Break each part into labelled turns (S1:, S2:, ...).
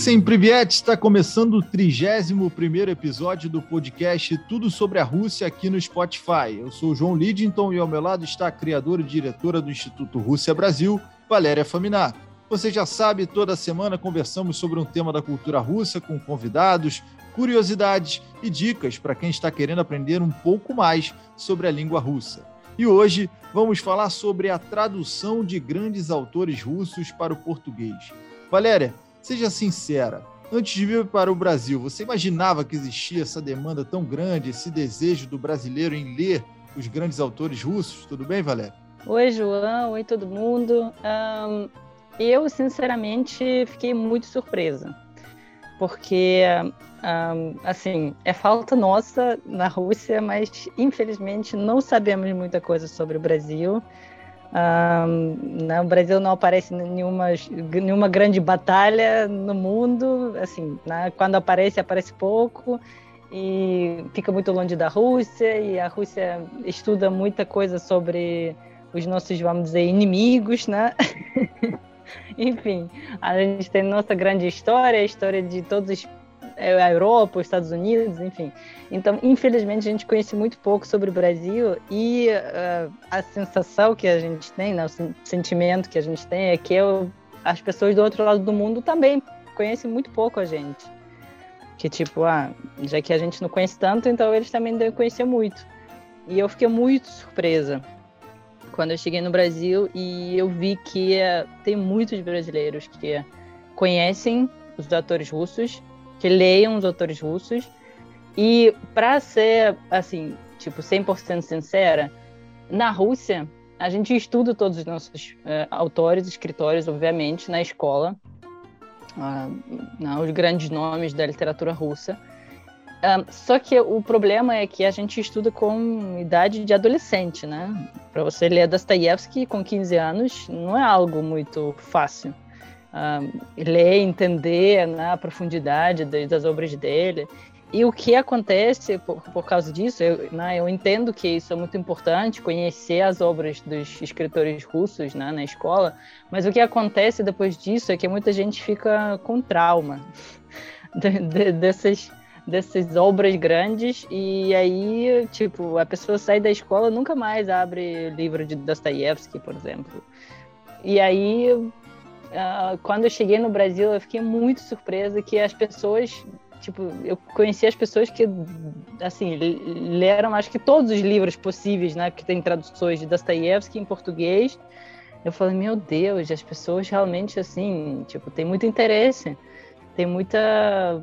S1: Rússia em Privet está começando o 31 episódio do podcast Tudo sobre a Rússia aqui no Spotify. Eu sou o João Lidington e ao meu lado está a criadora e diretora do Instituto Rússia Brasil, Valéria Faminar. Você já sabe, toda semana conversamos sobre um tema da cultura russa com convidados, curiosidades e dicas para quem está querendo aprender um pouco mais sobre a língua russa. E hoje vamos falar sobre a tradução de grandes autores russos para o português. Valéria, Seja sincera, antes de vir para o Brasil, você imaginava que existia essa demanda tão grande, esse desejo do brasileiro em ler os grandes autores russos? Tudo bem, Valéria?
S2: Oi, João. Oi, todo mundo. Um, eu, sinceramente, fiquei muito surpresa, porque, um, assim, é falta nossa na Rússia, mas infelizmente não sabemos muita coisa sobre o Brasil. Um, né, o Brasil não aparece nenhuma, nenhuma grande batalha no mundo, assim, né, quando aparece, aparece pouco e fica muito longe da Rússia e a Rússia estuda muita coisa sobre os nossos, vamos dizer, inimigos, né? Enfim, a gente tem nossa grande história, a história de todos os a Europa, os Estados Unidos, enfim. Então, infelizmente, a gente conhece muito pouco sobre o Brasil e uh, a sensação que a gente tem, né, o sentimento que a gente tem é que eu, as pessoas do outro lado do mundo também conhecem muito pouco a gente. Que tipo, ah, já que a gente não conhece tanto, então eles também devem conhecer muito. E eu fiquei muito surpresa quando eu cheguei no Brasil e eu vi que uh, tem muitos brasileiros que conhecem os atores russos que leiam os autores russos. E para ser, assim, tipo, 100% sincera, na Rússia, a gente estuda todos os nossos uh, autores, escritores, obviamente, na escola, uh, os grandes nomes da literatura russa. Uh, só que o problema é que a gente estuda com idade de adolescente, né? Para você ler Dostoiévski com 15 anos não é algo muito fácil uh, ler, entender né, a profundidade das obras dele. E o que acontece por, por causa disso, eu, né, eu entendo que isso é muito importante, conhecer as obras dos escritores russos né, na escola, mas o que acontece depois disso é que muita gente fica com trauma de, de, dessas, dessas obras grandes, e aí, tipo, a pessoa sai da escola nunca mais abre livro de Dostoiévski, por exemplo. E aí uh, quando eu cheguei no Brasil, eu fiquei muito surpresa que as pessoas, tipo, eu conheci as pessoas que, assim, leram acho que todos os livros possíveis, né? Porque tem traduções de Dostoiévski em português. Eu falei, meu Deus, as pessoas realmente, assim, tipo, tem muito interesse tem muita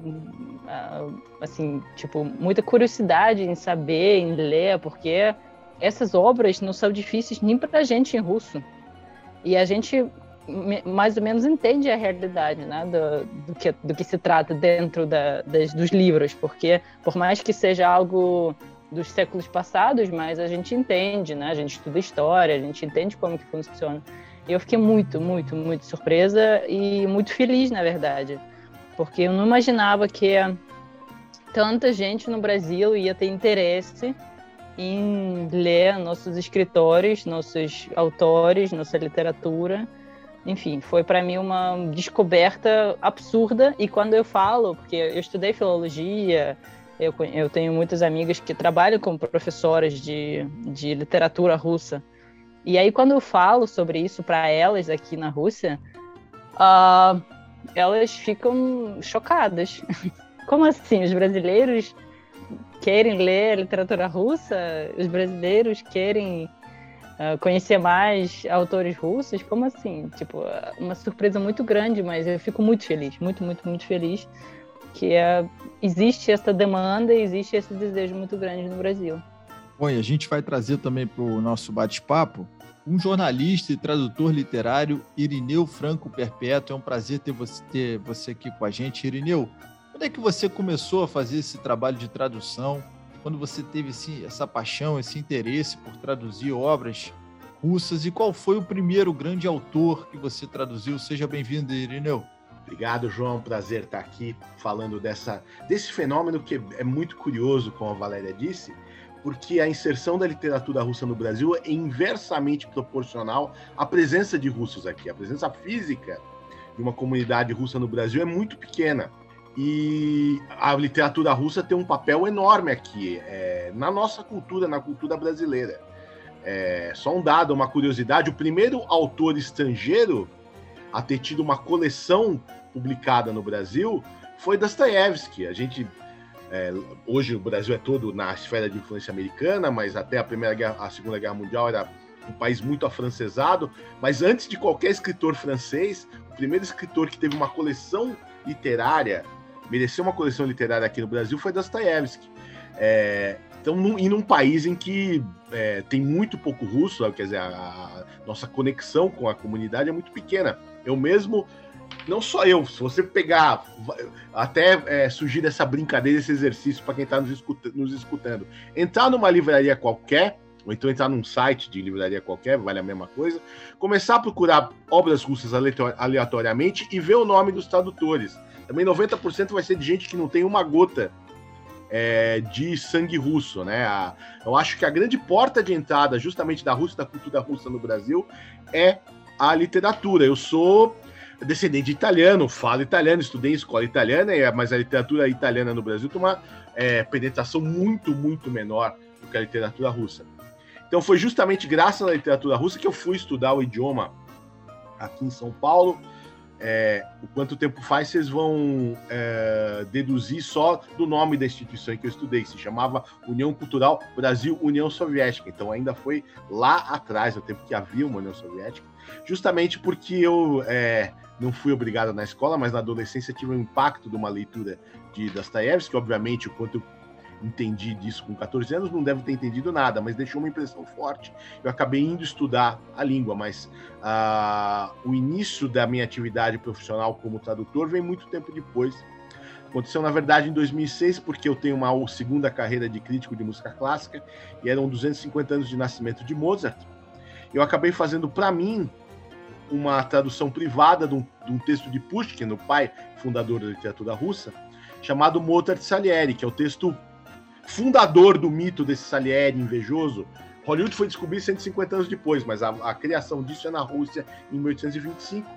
S2: ah, assim tipo muita curiosidade em saber em ler porque essas obras não são difíceis nem para a gente em russo e a gente mais ou menos entende a realidade né, do, do, que, do que se trata dentro da, das, dos livros, porque por mais que seja algo dos séculos passados, mas a gente entende, né? A gente estuda história, a gente entende como que funciona. E eu fiquei muito, muito, muito surpresa e muito feliz, na verdade, porque eu não imaginava que tanta gente no Brasil ia ter interesse em ler nossos escritores, nossos autores, nossa literatura enfim, foi para mim uma descoberta absurda. E quando eu falo, porque eu estudei filologia, eu, eu tenho muitas amigas que trabalham como professoras de, de literatura russa. E aí, quando eu falo sobre isso para elas aqui na Rússia, uh, elas ficam chocadas. Como assim? Os brasileiros querem ler literatura russa? Os brasileiros querem uh, conhecer mais autores russos, como assim? Tipo, uma surpresa muito grande, mas eu fico muito feliz, muito, muito, muito feliz que uh, existe essa demanda existe esse desejo muito grande no Brasil.
S1: Bom, e a gente vai trazer também para o nosso bate-papo um jornalista e tradutor literário, Irineu Franco Perpétuo. É um prazer ter você, ter você aqui com a gente. Irineu, quando é que você começou a fazer esse trabalho de tradução? Quando você teve essa paixão, esse interesse por traduzir obras russas e qual foi o primeiro grande autor que você traduziu? Seja bem-vindo, Irineu.
S3: Obrigado, João. Prazer estar aqui falando dessa, desse fenômeno que é muito curioso, como a Valéria disse, porque a inserção da literatura russa no Brasil é inversamente proporcional à presença de russos aqui. A presença física de uma comunidade russa no Brasil é muito pequena. E a literatura russa tem um papel enorme aqui, é, na nossa cultura, na cultura brasileira. É, só um dado, uma curiosidade: o primeiro autor estrangeiro a ter tido uma coleção publicada no Brasil foi Dostoiévski. A gente é, hoje o Brasil é todo na esfera de influência americana, mas até a primeira guerra, a segunda guerra mundial era um país muito afrancesado. Mas antes de qualquer escritor francês, o primeiro escritor que teve uma coleção literária mereceu uma coleção literária aqui no Brasil foi Dostoiévski. É, então, num, e num país em que é, tem muito pouco russo, quer dizer, a, a, nossa conexão com a comunidade é muito pequena. Eu mesmo, não só eu, se você pegar, até é, essa brincadeira, esse exercício para quem está nos, escuta, nos escutando. Entrar numa livraria qualquer, ou então entrar num site de livraria qualquer, vale a mesma coisa, começar a procurar obras russas aleatoriamente e ver o nome dos tradutores. Também 90% vai ser de gente que não tem uma gota é, de sangue russo, né? A, eu acho que a grande porta de entrada, justamente da Rússia, da cultura russa no Brasil, é a literatura. Eu sou descendente de italiano, falo italiano, estudei em escola italiana, mas a literatura italiana no Brasil tem uma é, penetração muito, muito menor do que a literatura russa. Então foi justamente graças à literatura russa que eu fui estudar o idioma aqui em São Paulo é, o quanto tempo faz, vocês vão é, deduzir só do nome da instituição que eu estudei. Se chamava União Cultural Brasil União Soviética. Então ainda foi lá atrás, no tempo que havia uma União Soviética, justamente porque eu é, não fui obrigado na escola, mas na adolescência tive um impacto de uma leitura de Dostoiévski, obviamente o quanto eu entendi disso com 14 anos, não deve ter entendido nada, mas deixou uma impressão forte. Eu acabei indo estudar a língua, mas uh, o início da minha atividade profissional como tradutor vem muito tempo depois. Aconteceu, na verdade, em 2006, porque eu tenho uma segunda carreira de crítico de música clássica e eram 250 anos de nascimento de Mozart. Eu acabei fazendo para mim uma tradução privada de um, de um, texto de Pushkin, o pai fundador da literatura russa, chamado Mozart Salieri, que é o texto fundador do mito desse Salieri invejoso, Hollywood foi descobrir 150 anos depois, mas a, a criação disso é na Rússia em 1825.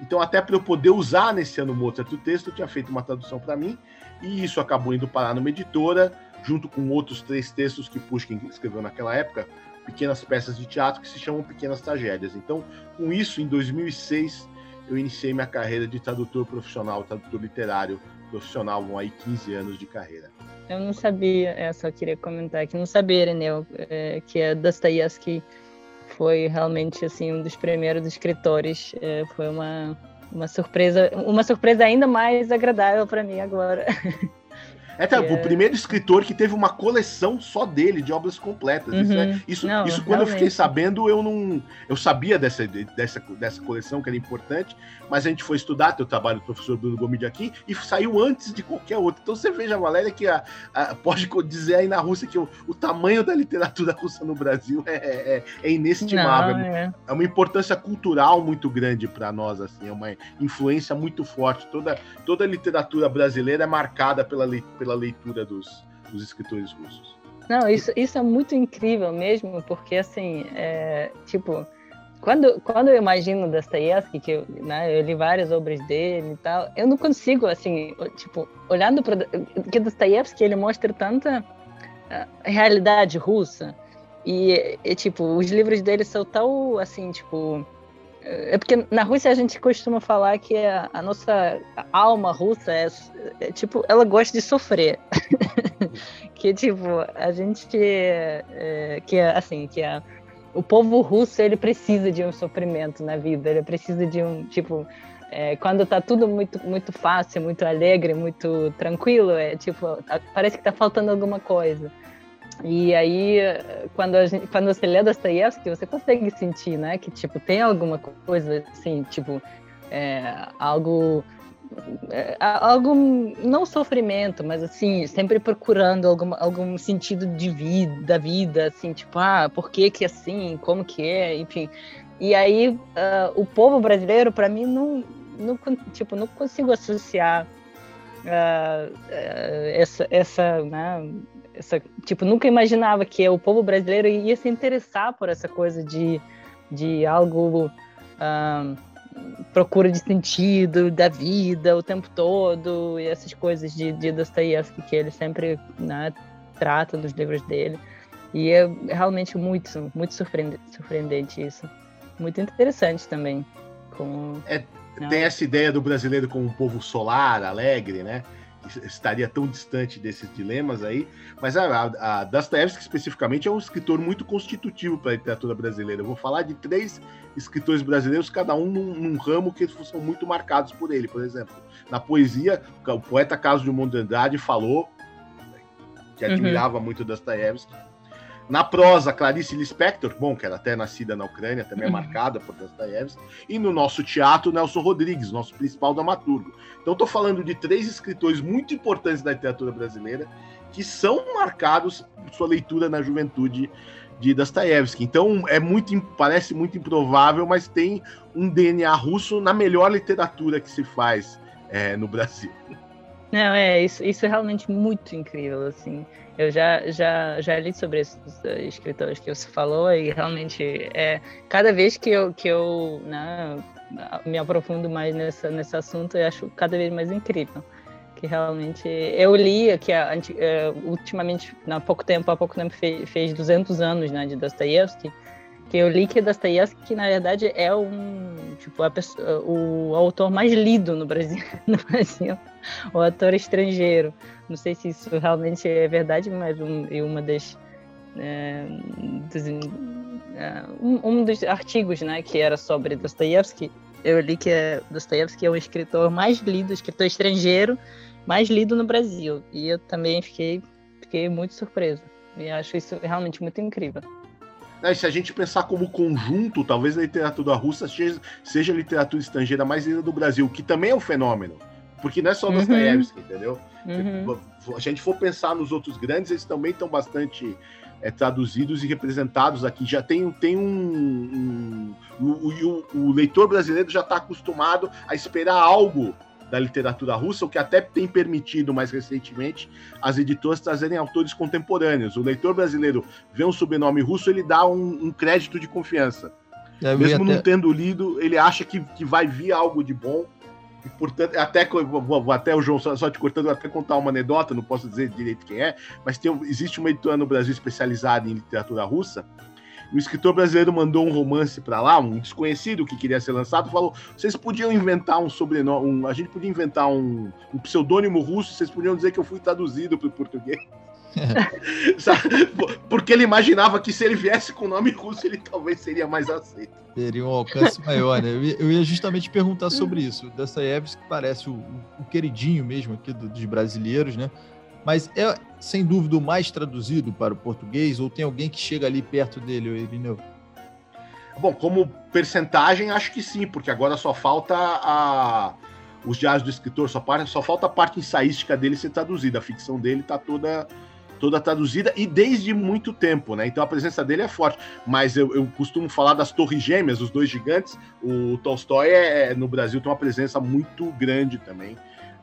S3: Então, até para eu poder usar nesse ano Mozart o texto, eu tinha feito uma tradução para mim, e isso acabou indo parar numa editora, junto com outros três textos que Pushkin escreveu naquela época, pequenas peças de teatro que se chamam Pequenas Tragédias. Então, com isso, em 2006, eu iniciei minha carreira de tradutor profissional, tradutor literário profissional, com aí 15 anos de carreira.
S2: Eu não sabia, é, só queria comentar que não sabia, Ireneu, é, que a Dostoiévski foi realmente assim um dos primeiros escritores. É, foi uma, uma surpresa, uma surpresa ainda mais agradável para mim agora.
S3: É, tá, é... o primeiro escritor que teve uma coleção só dele, de obras completas. Uhum. Isso, é, isso, não, isso quando eu fiquei sabendo, eu não. Eu sabia dessa, dessa, dessa coleção que era importante, mas a gente foi estudar, teu trabalho do professor Bruno Gomide aqui, e saiu antes de qualquer outro. Então você veja, Valéria, que a, a, pode dizer aí na Rússia que o, o, tamanho da literatura russa no Brasil é, é, é inestimável. Não, é. é uma importância cultural muito grande para nós, assim, é uma influência muito forte. Toda, toda a literatura brasileira é marcada pela, pela pela leitura dos, dos escritores russos.
S2: Não, isso, isso é muito incrível mesmo, porque assim, é, tipo, quando, quando eu imagino Dostoiévski, que eu, né, eu li várias obras dele e tal, eu não consigo, assim, tipo, olhando para que Dostoiévski ele mostra tanta uh, realidade russa e, e, tipo, os livros dele são tão, assim, tipo, é porque na Rússia a gente costuma falar que a, a nossa alma russa é, é, tipo, ela gosta de sofrer. que tipo, a gente é, que assim, que é, o povo russo ele precisa de um sofrimento na vida, ele precisa de um tipo é, quando tá tudo muito muito fácil, muito alegre, muito tranquilo, é tipo, parece que tá faltando alguma coisa. E aí, quando, a gente, quando você lê Dostoiévski, você consegue sentir, né? Que, tipo, tem alguma coisa, assim, tipo, é, algo... É, algo, não sofrimento, mas assim, sempre procurando algum, algum sentido de vida, da vida, assim, tipo, ah, por que que é assim, como que é, enfim. E aí, uh, o povo brasileiro, para mim, não, não, tipo, não consigo associar uh, uh, essa, essa, né, essa, tipo, nunca imaginava que o povo brasileiro ia se interessar por essa coisa de, de algo procura de sentido da vida o tempo todo e essas coisas de, de Dostoiévski que ele sempre né, trata nos livros dele. E é realmente muito, muito surpreendente, surpreendente isso. Muito interessante também. Com,
S3: é, né? Tem essa ideia do brasileiro como um povo solar, alegre, né? Estaria tão distante desses dilemas aí. Mas a, a, a Dostoevsky, especificamente, é um escritor muito constitutivo para a literatura brasileira. Eu vou falar de três escritores brasileiros, cada um num, num, ramo que são muito marcados por ele. Por exemplo, na poesia, o poeta Carlos de Monte falou que uhum. admirava uhum. muito Dostoevsky. Na prosa, Clarice Lispector, bom, que era até nascida na Ucrânia, também é uhum. marcada por Dostoiévski. E no nosso teatro, Nelson Rodrigues, nosso principal dramaturgo. Então, estou falando de três escritores muito importantes da literatura brasileira que são marcados por sua leitura na juventude de Dostoiévski. Então, é muito, parece muito improvável, mas tem um DNA russo na melhor literatura que se faz é, no Brasil.
S2: Não, é, isso, isso é realmente muito incrível, assim. Eu já, já, já li sobre esses escritores que você falou e realmente é cada vez que eu, que eu né, me aprofundo mais nessa, nesse assunto, eu acho cada vez mais incrível. Que realmente eu li que a, é, ultimamente, há pouco tempo, há pouco tempo fez, fez 200 anos né, de Dostoiévski que eu li que Dostoiévski, que na verdade é um tipo a pessoa, o autor mais lido no Brasil, no Brasil, o autor estrangeiro. Não sei se isso realmente é verdade, mas um, uma das é, dos, é, um, um, dos artigos, né, que era sobre Dostoiévski, eu li que é, Dostoiévski é o escritor mais lido, escritor estrangeiro mais lido no Brasil. E eu também fiquei fiquei muito surpresa. E acho isso realmente muito incrível.
S3: É, se a gente pensar como conjunto, talvez a literatura russa seja, a literatura estrangeira mais lida do Brasil, que também é um fenômeno. Porque não é só uhum. Dostoiévski, entendeu? Uhum. Se a gente for pensar nos outros grandes, eles também estão bastante é, traduzidos e representados aqui. Já tem, tem um. um, um o, o, o leitor brasileiro já está acostumado a esperar algo da literatura russa, o que até tem permitido mais recentemente as editoras trazerem autores contemporâneos. O leitor brasileiro vê um sobrenome russo, ele dá um, um crédito de confiança. É, Mesmo até... não tendo lido, ele acha que, que vai vir algo de bom. E, portanto, até, até o João, só, só te cortando, até contar uma anedota, não posso dizer direito quem é, mas tem, existe uma editora no Brasil especializada em literatura russa, o escritor brasileiro mandou um romance para lá, um desconhecido que queria ser lançado, falou: vocês podiam inventar um sobrenome, um, a gente podia inventar um, um pseudônimo russo, vocês podiam dizer que eu fui traduzido para o português. Porque ele imaginava que se ele viesse com o nome russo, ele talvez seria mais aceito.
S1: Teria um alcance maior, né? Eu ia justamente perguntar sobre isso. Dostoiévski parece o, o, queridinho mesmo aqui do, dos brasileiros, né? Mas é, sem dúvida, o mais traduzido para o português? Ou tem alguém que chega ali perto dele, Irineu?
S3: Bom, como percentagem, acho que sim, porque agora só falta a, os diários do escritor, só, só falta a parte ensaística dele ser traduzida. A ficção dele está toda toda traduzida e desde muito tempo, né? Então a presença dele é forte. Mas eu, eu costumo falar das Torres Gêmeas, os dois gigantes. O Tolstói é, no Brasil tem uma presença muito grande também.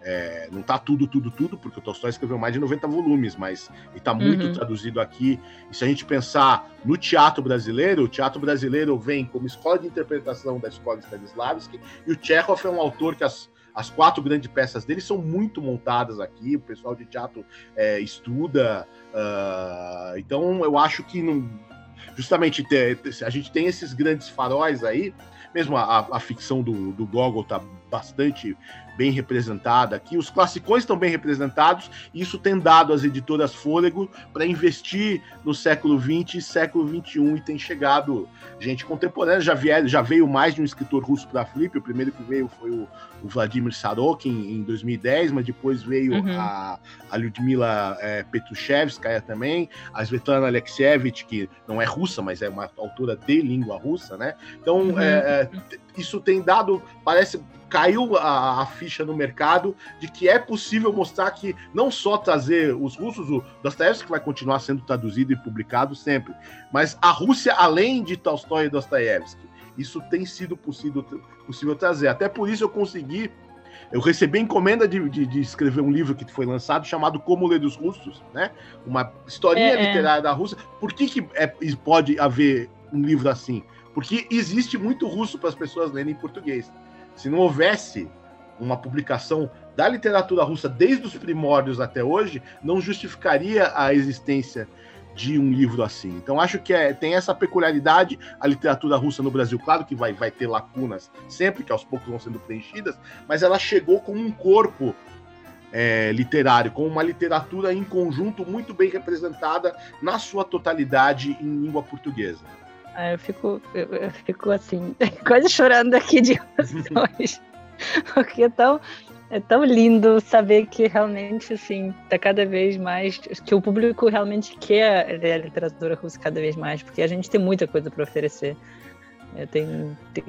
S3: É, não tá tudo, tudo, tudo, porque o Tolstói escreveu mais de 90 volumes, mas está muito uhum. traduzido aqui. E se a gente pensar no teatro brasileiro, o teatro brasileiro vem como escola de interpretação da escola Stanislavski, e o Chekhov é um autor que as, as quatro grandes peças dele são muito montadas aqui, o pessoal de teatro é, estuda. Uh, então eu acho que não, justamente a gente tem esses grandes faróis aí, mesmo a, a ficção do, do Gogol tá bastante bem representada aqui, os classicões estão bem representados, e isso tem dado às editoras fôlego para investir no século XX e século XXI, e tem chegado gente contemporânea, já, vier, já veio mais de um escritor russo para a Flip, o primeiro que veio foi o, o Vladimir Sarokin em 2010, mas depois veio uhum. a, a Lyudmila é, Petrushevskaya também, a Svetlana Alexievich, que não é russa, mas é uma autora de língua russa, né? Então, uhum. é, é, isso tem dado, parece caiu a, a, ficha no mercado de que é possível mostrar que não só trazer os russos, o Dostoevsky vai continuar sendo traduzido e publicado sempre, mas a Rússia além de Tolstói e Dostoevsky. Isso tem sido possível, possível trazer. Até por isso eu consegui eu recebi encomenda de, de, de, escrever um livro que foi lançado chamado Como Ler dos Russos, né? Uma historinha é, é. literária é. da Rússia. Por que, que é, pode haver um livro assim? Porque existe muito russo para as pessoas lerem em português. Se não houvesse uma publicação da literatura russa desde os primórdios até hoje, não justificaria a existência de um livro assim. Então acho que é, tem essa peculiaridade a literatura russa no Brasil. Claro que vai, vai ter lacunas sempre, que aos poucos vão sendo preenchidas, mas ela chegou com um corpo é, literário, com uma literatura em conjunto muito bem representada na sua totalidade em língua portuguesa.
S2: Eu fico, eu, eu fico assim, quase chorando aqui de emoções, porque é tão, é tão lindo saber que realmente, assim, tá cada vez mais, que o público realmente quer ler a literatura russa cada vez mais, porque a gente tem muita coisa para oferecer. Tem, tem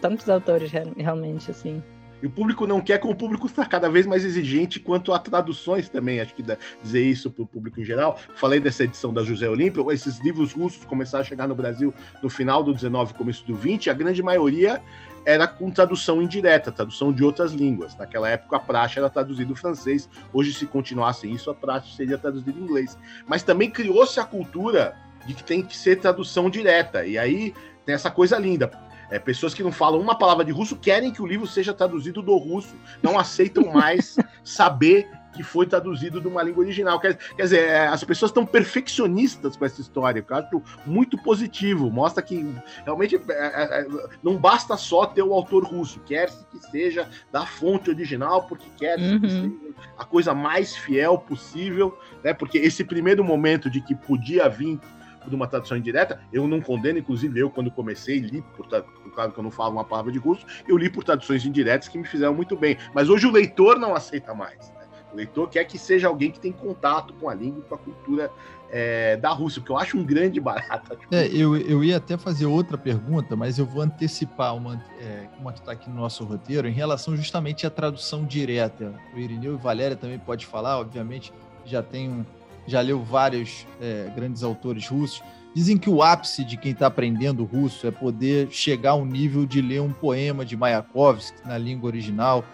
S2: tantos autores realmente, assim.
S3: E o público não quer, como o público está cada vez mais exigente quanto a traduções também. Acho que dá, dizer isso para o público em geral. Falei dessa edição da José Olímpio, esses livros russos começaram a chegar no Brasil no final do 19, começo do 20, a grande maioria era com tradução indireta, tradução de outras línguas. Naquela época a praxe era traduzida do francês, hoje se continuasse isso, a praxe seria traduzida em inglês. Mas também criou-se a cultura de que tem que ser tradução direta. E aí tem essa coisa linda. É, pessoas que não falam uma palavra de russo querem que o livro seja traduzido do russo, não aceitam mais saber que foi traduzido de uma língua original. Quer, quer dizer, é, as pessoas estão perfeccionistas com essa história, eu acho muito positivo. Mostra que realmente é, é, é não basta só ter o autor russo, quer-se que seja da fonte original, porque quer uhum. que seja a coisa mais fiel possível, né? Porque esse primeiro momento de que podia vir de uma tradução indireta, eu não condeno, inclusive eu, quando comecei, li, por, claro que eu não falo uma palavra de russo, eu li por traduções indiretas que me fizeram muito bem. Mas hoje o leitor não aceita mais. Né? O leitor quer que seja alguém que tem contato com a língua e com a cultura é, da Rússia, porque eu acho um grande barato.
S1: É, eu, eu ia até fazer outra pergunta, mas eu vou antecipar uma, é, uma que está aqui no nosso roteiro, em relação justamente à tradução direta. O Irineu e Valéria também pode falar, obviamente, já tem um, já leu vários é, grandes autores russos. Dizem que o ápice de quem está aprendendo russo é poder chegar ao nível de ler um poema de Mayakovsky na língua original.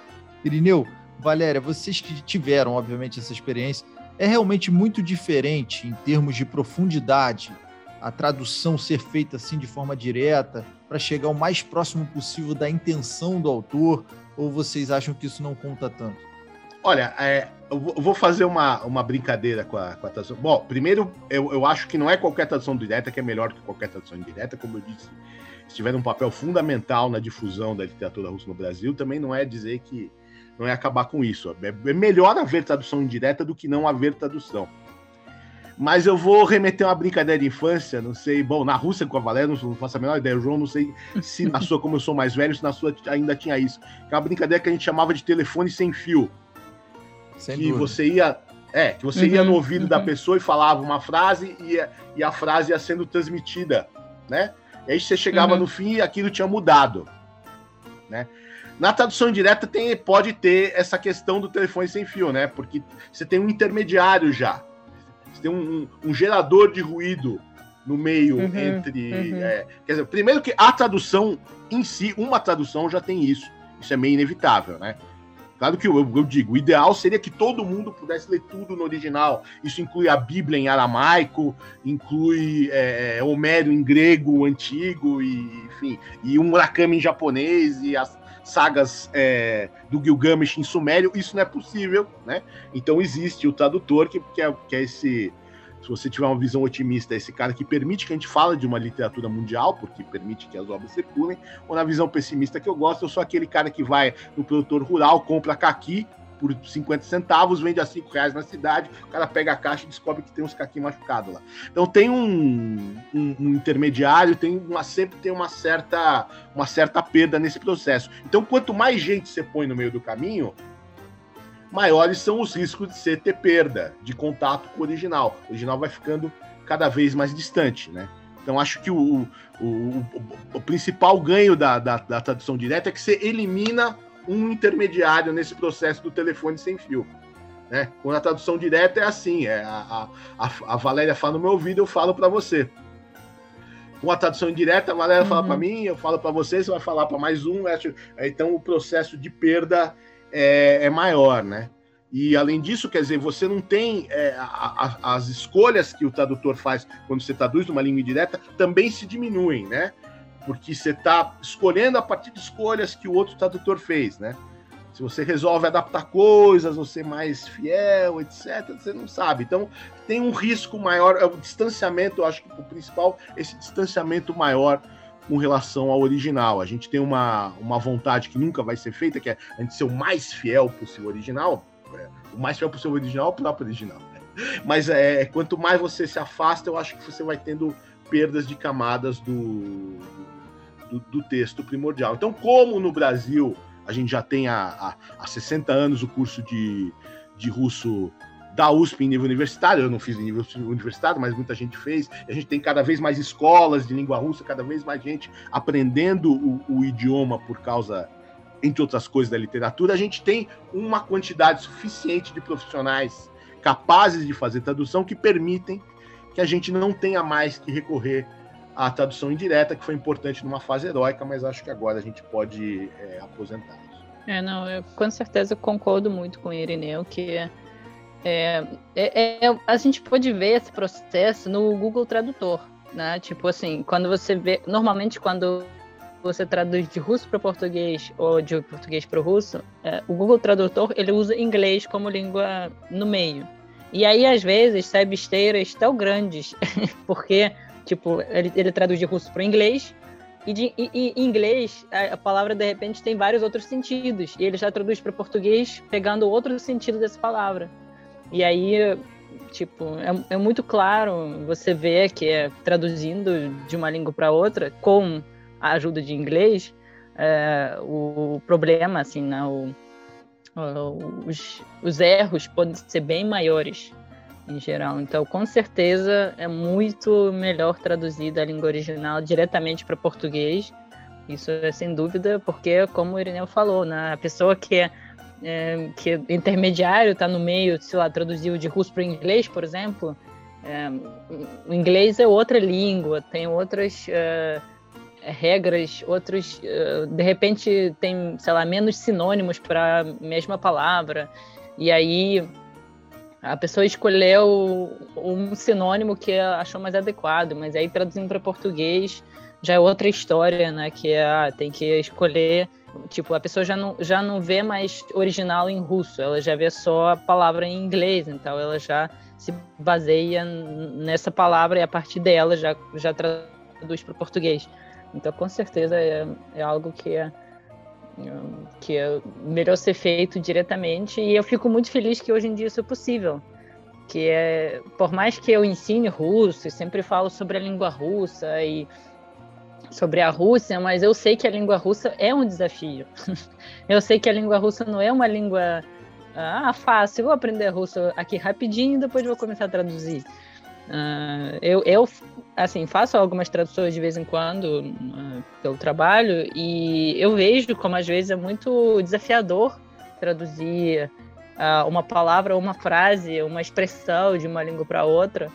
S1: Irineu, Valéria, vocês que tiveram, obviamente, essa experiência, é realmente muito diferente em termos de profundidade a tradução ser feita assim de forma direta para chegar o mais próximo possível da intenção do autor? Ou vocês acham que isso não conta tanto?
S3: Olha, é, eu vou fazer uma, uma brincadeira com a, com a tradução. Bom, primeiro, eu, eu acho que não é qualquer tradução direta que é melhor que qualquer tradução indireta, como eu disse. Se tiver um papel fundamental na difusão da literatura russa no Brasil, também não é dizer que não é acabar com isso. É, é melhor haver tradução indireta do que não haver tradução. Mas eu vou remeter uma brincadeira de infância, não sei. Bom, na Rússia com a Valéria, não faço a menor ideia. O João, não sei se na sua, como eu sou mais velho, se na sua ainda tinha isso. É uma brincadeira que a gente chamava de telefone sem fio. Sem que dúvida. você ia. É, que você uhum, ia no ouvido uhum. da pessoa e falava uma frase e, e a frase ia sendo transmitida, né? E aí você chegava uhum. no fim e aquilo tinha mudado, né? Na tradução direta tem, pode ter essa questão do telefone sem fio, né? Porque você tem um intermediário já. Você tem um, um, um gerador de ruído no meio uhum, entre. Uhum. É, quer dizer, primeiro que a tradução em si, uma tradução já tem isso. Isso é meio inevitável, né? Claro que eu, eu, digo, o ideal seria que todo mundo pudesse ler tudo no original. Isso inclui a Bíblia em aramaico, inclui é, é Homero em grego antigo, e, enfim, e o Murakami em japonês, e as sagas é, do Gilgamesh em sumério. Isso não é possível, né? Então existe o tradutor, que, que, é, que é esse se você tiver uma visão otimista, esse cara que permite que a gente fale de uma literatura mundial, porque permite que as obras circulem, ou na visão pessimista que eu gosto, eu sou aquele cara que vai no produtor rural, compra caqui por 50 centavos, vende a 5 reais na cidade, o cara pega a caixa e descobre que tem uns caqui machucados lá. Então tem um, um, um, intermediário, tem uma, sempre tem uma certa, uma certa perda nesse processo. Então quanto mais gente você põe no meio do caminho, maiores são os riscos de você ter perda de contato com o original. O original vai ficando cada vez mais distante, né? Então acho que o, o, o, o principal ganho da, da, da, tradução direta é que você elimina um intermediário nesse processo do telefone sem fio. Né? Quando a tradução direta é assim, é a, a, a Valéria fala no meu ouvido, eu falo para você. Com a tradução indireta, a Valéria uhum. fala para mim, eu falo para você, você vai falar para mais um. Então o processo de perda é, é maior, né? E além disso, quer dizer, você não tem é, a, a, as escolhas que o tradutor faz quando você traduz numa língua indireta também se diminuem, né? porque você está escolhendo a partir de escolhas que o outro tradutor fez, né? Se você resolve adaptar coisas, você mais fiel, etc., você não sabe. Então, tem um risco maior, é o distanciamento, eu acho que o principal, esse distanciamento maior com relação ao original. A gente tem uma, uma vontade que nunca vai ser feita, que é a gente ser o mais fiel possível ao original. É, o mais fiel possível ao original é o próprio original. Né? Mas é, quanto mais você se afasta, eu acho que você vai tendo perdas de camadas do, do, do texto primordial. Então, como no Brasil a gente já tem há, há, há 60 anos o curso de, de russo da USP em nível universitário, eu não fiz em nível universitário, mas muita gente fez. A gente tem cada vez mais escolas de língua russa, cada vez mais gente aprendendo o, o, idioma por causa, entre outras coisas, da literatura. A gente tem uma quantidade suficiente de profissionais capazes de fazer tradução que permitem que a gente não tenha mais que recorrer à tradução indireta, que foi importante numa fase heróica, mas acho que agora a gente pode é, aposentar.
S2: É, não, eu com certeza concordo muito com o Irineu, que é, é, é, a gente pode ver esse processo no Google Tradutor, né? Tipo assim, quando você vê, normalmente quando você traduz de russo para português ou de português para o russo, é, o Google Tradutor ele usa inglês como língua no meio. E aí às vezes sai besteiras tão grandes, porque tipo ele, ele traduz de russo para inglês e, e, em inglês, a, palavra de repente tem vários outros sentidos. E ele já traduz para português pegando outro sentido dessa palavra. E aí, tipo, é, é muito claro você vê que é traduzindo de uma língua para outra com a ajuda de inglês, é, o problema, assim, né, o, os, os erros podem ser bem maiores em geral. Então, com certeza, é muito melhor traduzida a língua original diretamente para português. Isso é sem dúvida, porque, como o Irineu falou, né, a pessoa que é é, que é intermediário está no meio, sei lá, traduziu de russo para inglês, por exemplo, é, o inglês é outra língua, tem outras é, regras, outros, é, de repente tem, sei lá, menos sinônimos para a mesma palavra, e aí a pessoa escolheu um sinônimo que achou mais adequado, mas aí traduzindo para português já é outra história, né? Que é, ah, tem que escolher Tipo, a pessoa já não, já não vê mais original em russo, ela já vê só a palavra em inglês, então ela já se baseia nessa palavra e a partir dela já, já traduz para o português. Então, com certeza, é, é algo que é, que é melhor ser feito diretamente e eu fico muito feliz que hoje em dia isso é possível. Que é, por mais que eu ensine russo e sempre falo sobre a língua russa e sobre a Rússia, mas eu sei que a língua russa é um desafio. eu sei que a língua russa não é uma língua ah, fácil, vou aprender russo aqui rapidinho e depois vou começar a traduzir. Uh, eu, eu, assim, faço algumas traduções de vez em quando uh, pelo trabalho e eu vejo como às vezes é muito desafiador traduzir uh, uma palavra, uma frase, uma expressão de uma língua para outra.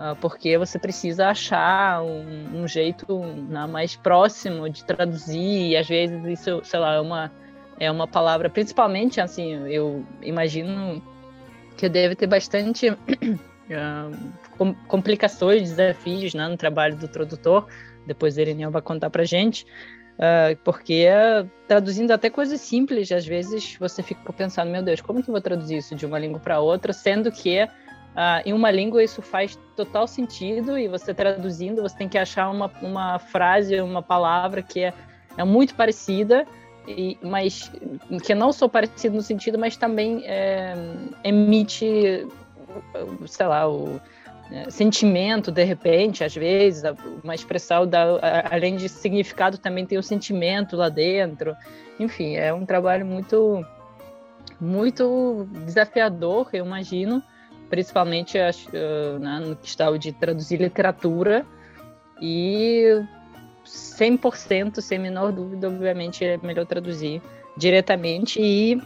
S2: Ah, porque você precisa achar um, um jeito né, mais próximo de traduzir, e às vezes isso, sei lá, é uma, é uma palavra, principalmente, assim, eu imagino que deve ter bastante uh, complicações, desafios né, no trabalho do tradutor, depois o Irineu vai contar pra gente, uh, porque traduzindo até coisas simples, às vezes você fica pensando, meu Deus, como que eu vou traduzir isso de uma língua para outra, sendo que Uh, em uma língua isso faz total sentido e você traduzindo você tem que achar uma, uma frase, uma palavra que é, é muito parecida, e, mas que não só parecido no sentido, mas também é, emite, sei lá, o é, sentimento de repente, às vezes, uma expressão da, além de significado também tem o sentimento lá dentro. Enfim, é um trabalho muito muito desafiador, eu imagino principalmente uh, né, no que estava de traduzir literatura e 100%, sem menor dúvida, obviamente é melhor traduzir diretamente e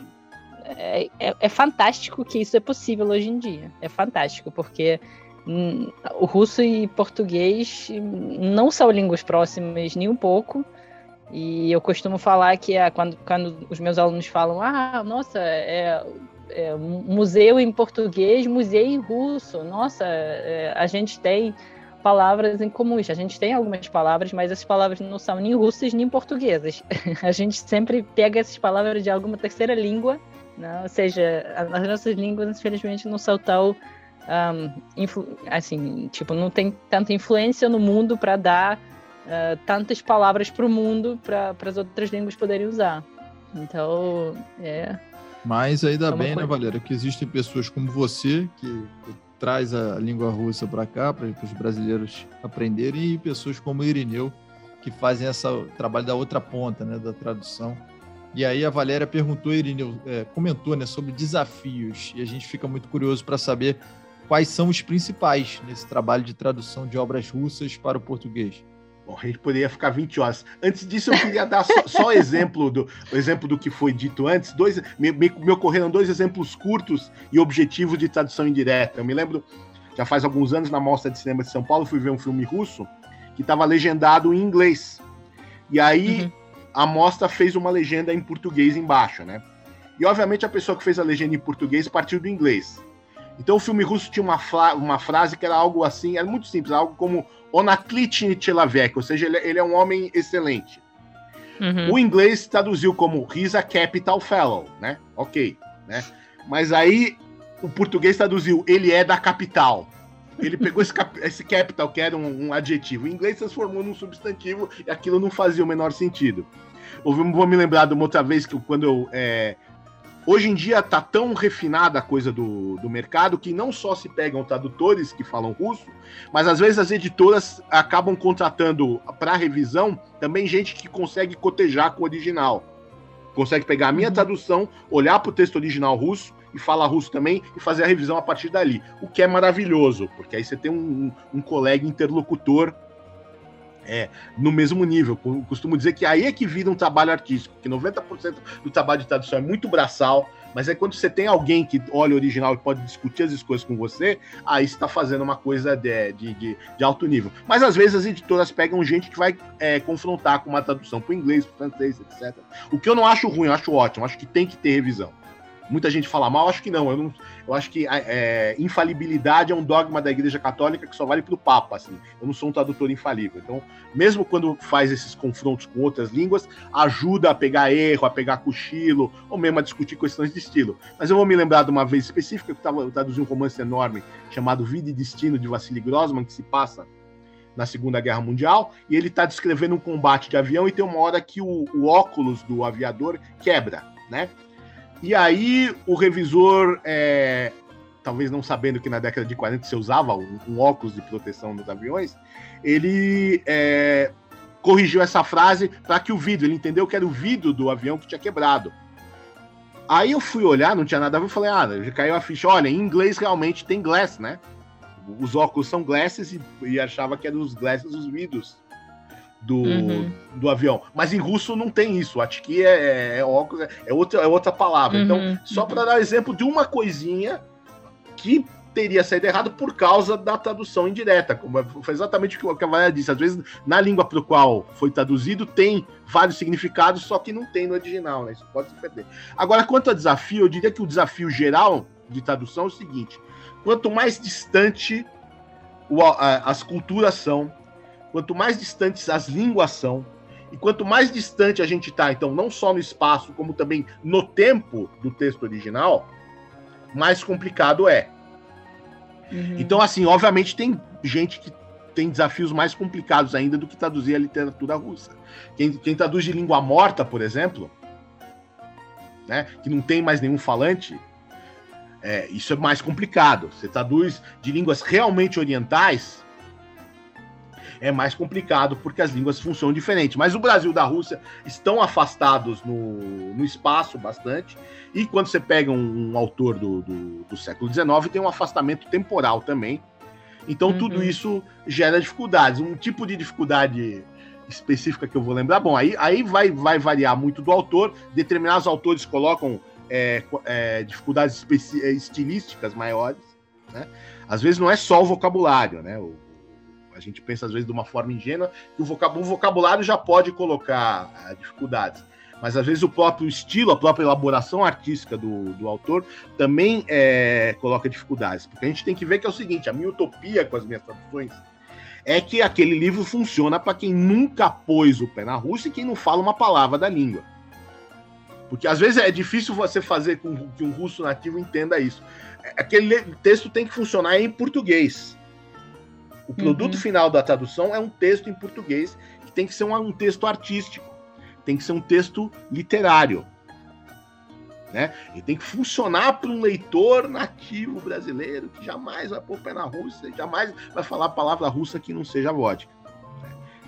S2: é, é, é, fantástico que isso é possível hoje em dia. É fantástico, porque hum, o russo e português não são línguas próximas nem um pouco. E eu costumo falar que é, quando, quando os meus alunos falam, ah, nossa, é, é, museu em português, museu em russo. Nossa, é, a gente tem palavras em comuns. A gente tem algumas palavras, mas essas palavras não são nem russas nem portuguesas. A gente sempre pega essas palavras de alguma terceira língua, né? ou seja, as nossas línguas, infelizmente, não são tão um, assim, tipo, não tem tanta influência no mundo para dar uh, tantas palavras para o mundo para as outras línguas poderem usar. Então, é.
S1: Mas ainda é bem, né, coisa. né, Valéria, que existem pessoas como você que, que traz a língua russa para cá, para os brasileiros aprenderem, e pessoas como Irineu, que fazem esse trabalho da outra ponta, né, da tradução. E aí a Valéria perguntou, Irineu, é, comentou né, sobre desafios, e a gente fica muito curioso para saber quais são os principais nesse trabalho de tradução de obras russas para o português.
S3: Bom, a gente poderia ficar 20 horas. Antes disso, eu queria dar só, só exemplo do exemplo do que foi dito antes. Dois, me, me, me, ocorreram dois exemplos curtos e objetivos de tradução indireta. Eu me lembro, já faz alguns anos, na Mostra de Cinema de São Paulo, fui ver um filme russo que estava legendado em inglês. E aí uhum. a mostra fez uma legenda em português embaixo, né? E obviamente a pessoa que fez a legenda em português partiu do inglês. Então o filme russo tinha uma, uma frase que era algo assim, era muito simples, algo como Onaklitny Chelavek, ou seja, ele, ele, é um homem excelente. Uhum. O inglês traduziu como He's a Capital Fellow, né? Ok, né? Mas aí o português traduziu ele é da capital. Ele pegou esse, cap esse capital, que era um, um, adjetivo, em inglês transformou num substantivo e aquilo não fazia o menor sentido. Eu vou me lembrar de uma outra vez que quando eu é, Hoje em dia tá tão refinada a coisa do, do mercado que não só se pegam tradutores que falam russo, mas às vezes as editoras acabam contratando para revisão também gente que consegue cotejar com o original. Consegue pegar a minha uhum. tradução, olhar para o texto original russo e falar russo também e fazer a revisão a partir dali. O que é maravilhoso, porque aí você tem um, um, um colega interlocutor é, no mesmo nível. Eu costumo dizer que aí é que vira um trabalho artístico, que 90% do trabalho de tradução é muito braçal, mas é quando você tem alguém que olha o original e pode discutir as coisas com você, aí está fazendo uma coisa de, de, de, de, alto nível. Mas às vezes as editoras pegam gente que vai é, confrontar com uma tradução para o inglês, para o francês, etc. O que eu não acho ruim, eu acho ótimo, acho que tem que ter revisão. Muita gente fala mal, acho que não. Eu, não, eu acho que é, infalibilidade é um dogma da Igreja Católica que só vale para o Papa. Assim. Eu não sou um tradutor infalível. Então, mesmo quando faz esses confrontos com outras línguas, ajuda a pegar erro, a pegar cochilo, ou mesmo a discutir questões de estilo. Mas eu vou me lembrar de uma vez específica que eu, tava, eu traduzi um romance enorme chamado Vida e Destino de Vassili Grossman, que se passa na Segunda Guerra Mundial, e ele está descrevendo um combate de avião e tem uma hora que o, o óculos do aviador quebra, né? E aí o revisor, é, talvez não sabendo que na década de 40 se usava um, um óculos de proteção nos aviões, ele é, corrigiu essa frase para que o vidro, ele entendeu que era o vidro do avião que tinha quebrado. Aí eu fui olhar, não tinha nada a ver, eu falei, ah, já caiu a ficha. Olha, em inglês realmente tem glass, né? Os óculos são glasses e, e achava que eram os glasses os vidros do, uhum. do avião. Mas em russo não tem isso. Que é, é, é, é outra, é outra palavra. Então, uhum. Então, só para dar exemplo de uma coisinha que teria saído errado por causa da tradução indireta. Como foi exatamente o que a Valéria disse. Às vezes, na língua para o qual foi traduzido, tem vários significados, só que não tem no original, né? Isso pode se perder. Agora, quanto a desafio, eu diria que o desafio geral de tradução é o seguinte: quanto mais distante as culturas são, quanto mais distantes as línguas são, e quanto mais distante a gente está, então, não só no espaço, como também no tempo do texto original, mais complicado é. Uhum. Então, assim, obviamente tem gente que tem desafios mais complicados ainda do que traduzir a literatura russa. Quem, quem traduz de língua morta, por exemplo, né, que não tem mais nenhum falante, é, isso é mais complicado. Você traduz de línguas realmente orientais, é mais complicado porque as línguas funcionam diferente. Mas o Brasil e da Rússia estão afastados no, no espaço bastante. E quando você pega um, um autor do, do, do, século XIX, tem um afastamento temporal também. Então uhum. tudo isso gera dificuldades. Um tipo de dificuldade específica que eu vou lembrar, bom, aí, aí vai, vai variar muito do autor. Determinados autores colocam é, é, dificuldades estilísticas maiores. Né? Às vezes não é só o vocabulário, né? O, a gente pensa às vezes de uma forma ingênua que o vocabulário já pode colocar uh, dificuldades. Mas às vezes o próprio estilo, a própria elaboração artística do, do autor também é, coloca dificuldades. Porque a gente tem que ver que é o seguinte: a minha utopia com as minhas traduções é que aquele livro funciona para quem nunca pôs o pé na Rússia e quem não fala uma palavra da língua. Porque às vezes é difícil você fazer com que um russo nativo entenda isso. Aquele texto tem que funcionar em português. O produto uhum. final da tradução é um texto em português que tem que ser um, um texto artístico, tem que ser um texto literário. Né? E tem que funcionar para um leitor nativo brasileiro que jamais vai pôr o pé na Rússia, jamais vai falar a palavra russa que não seja vodka.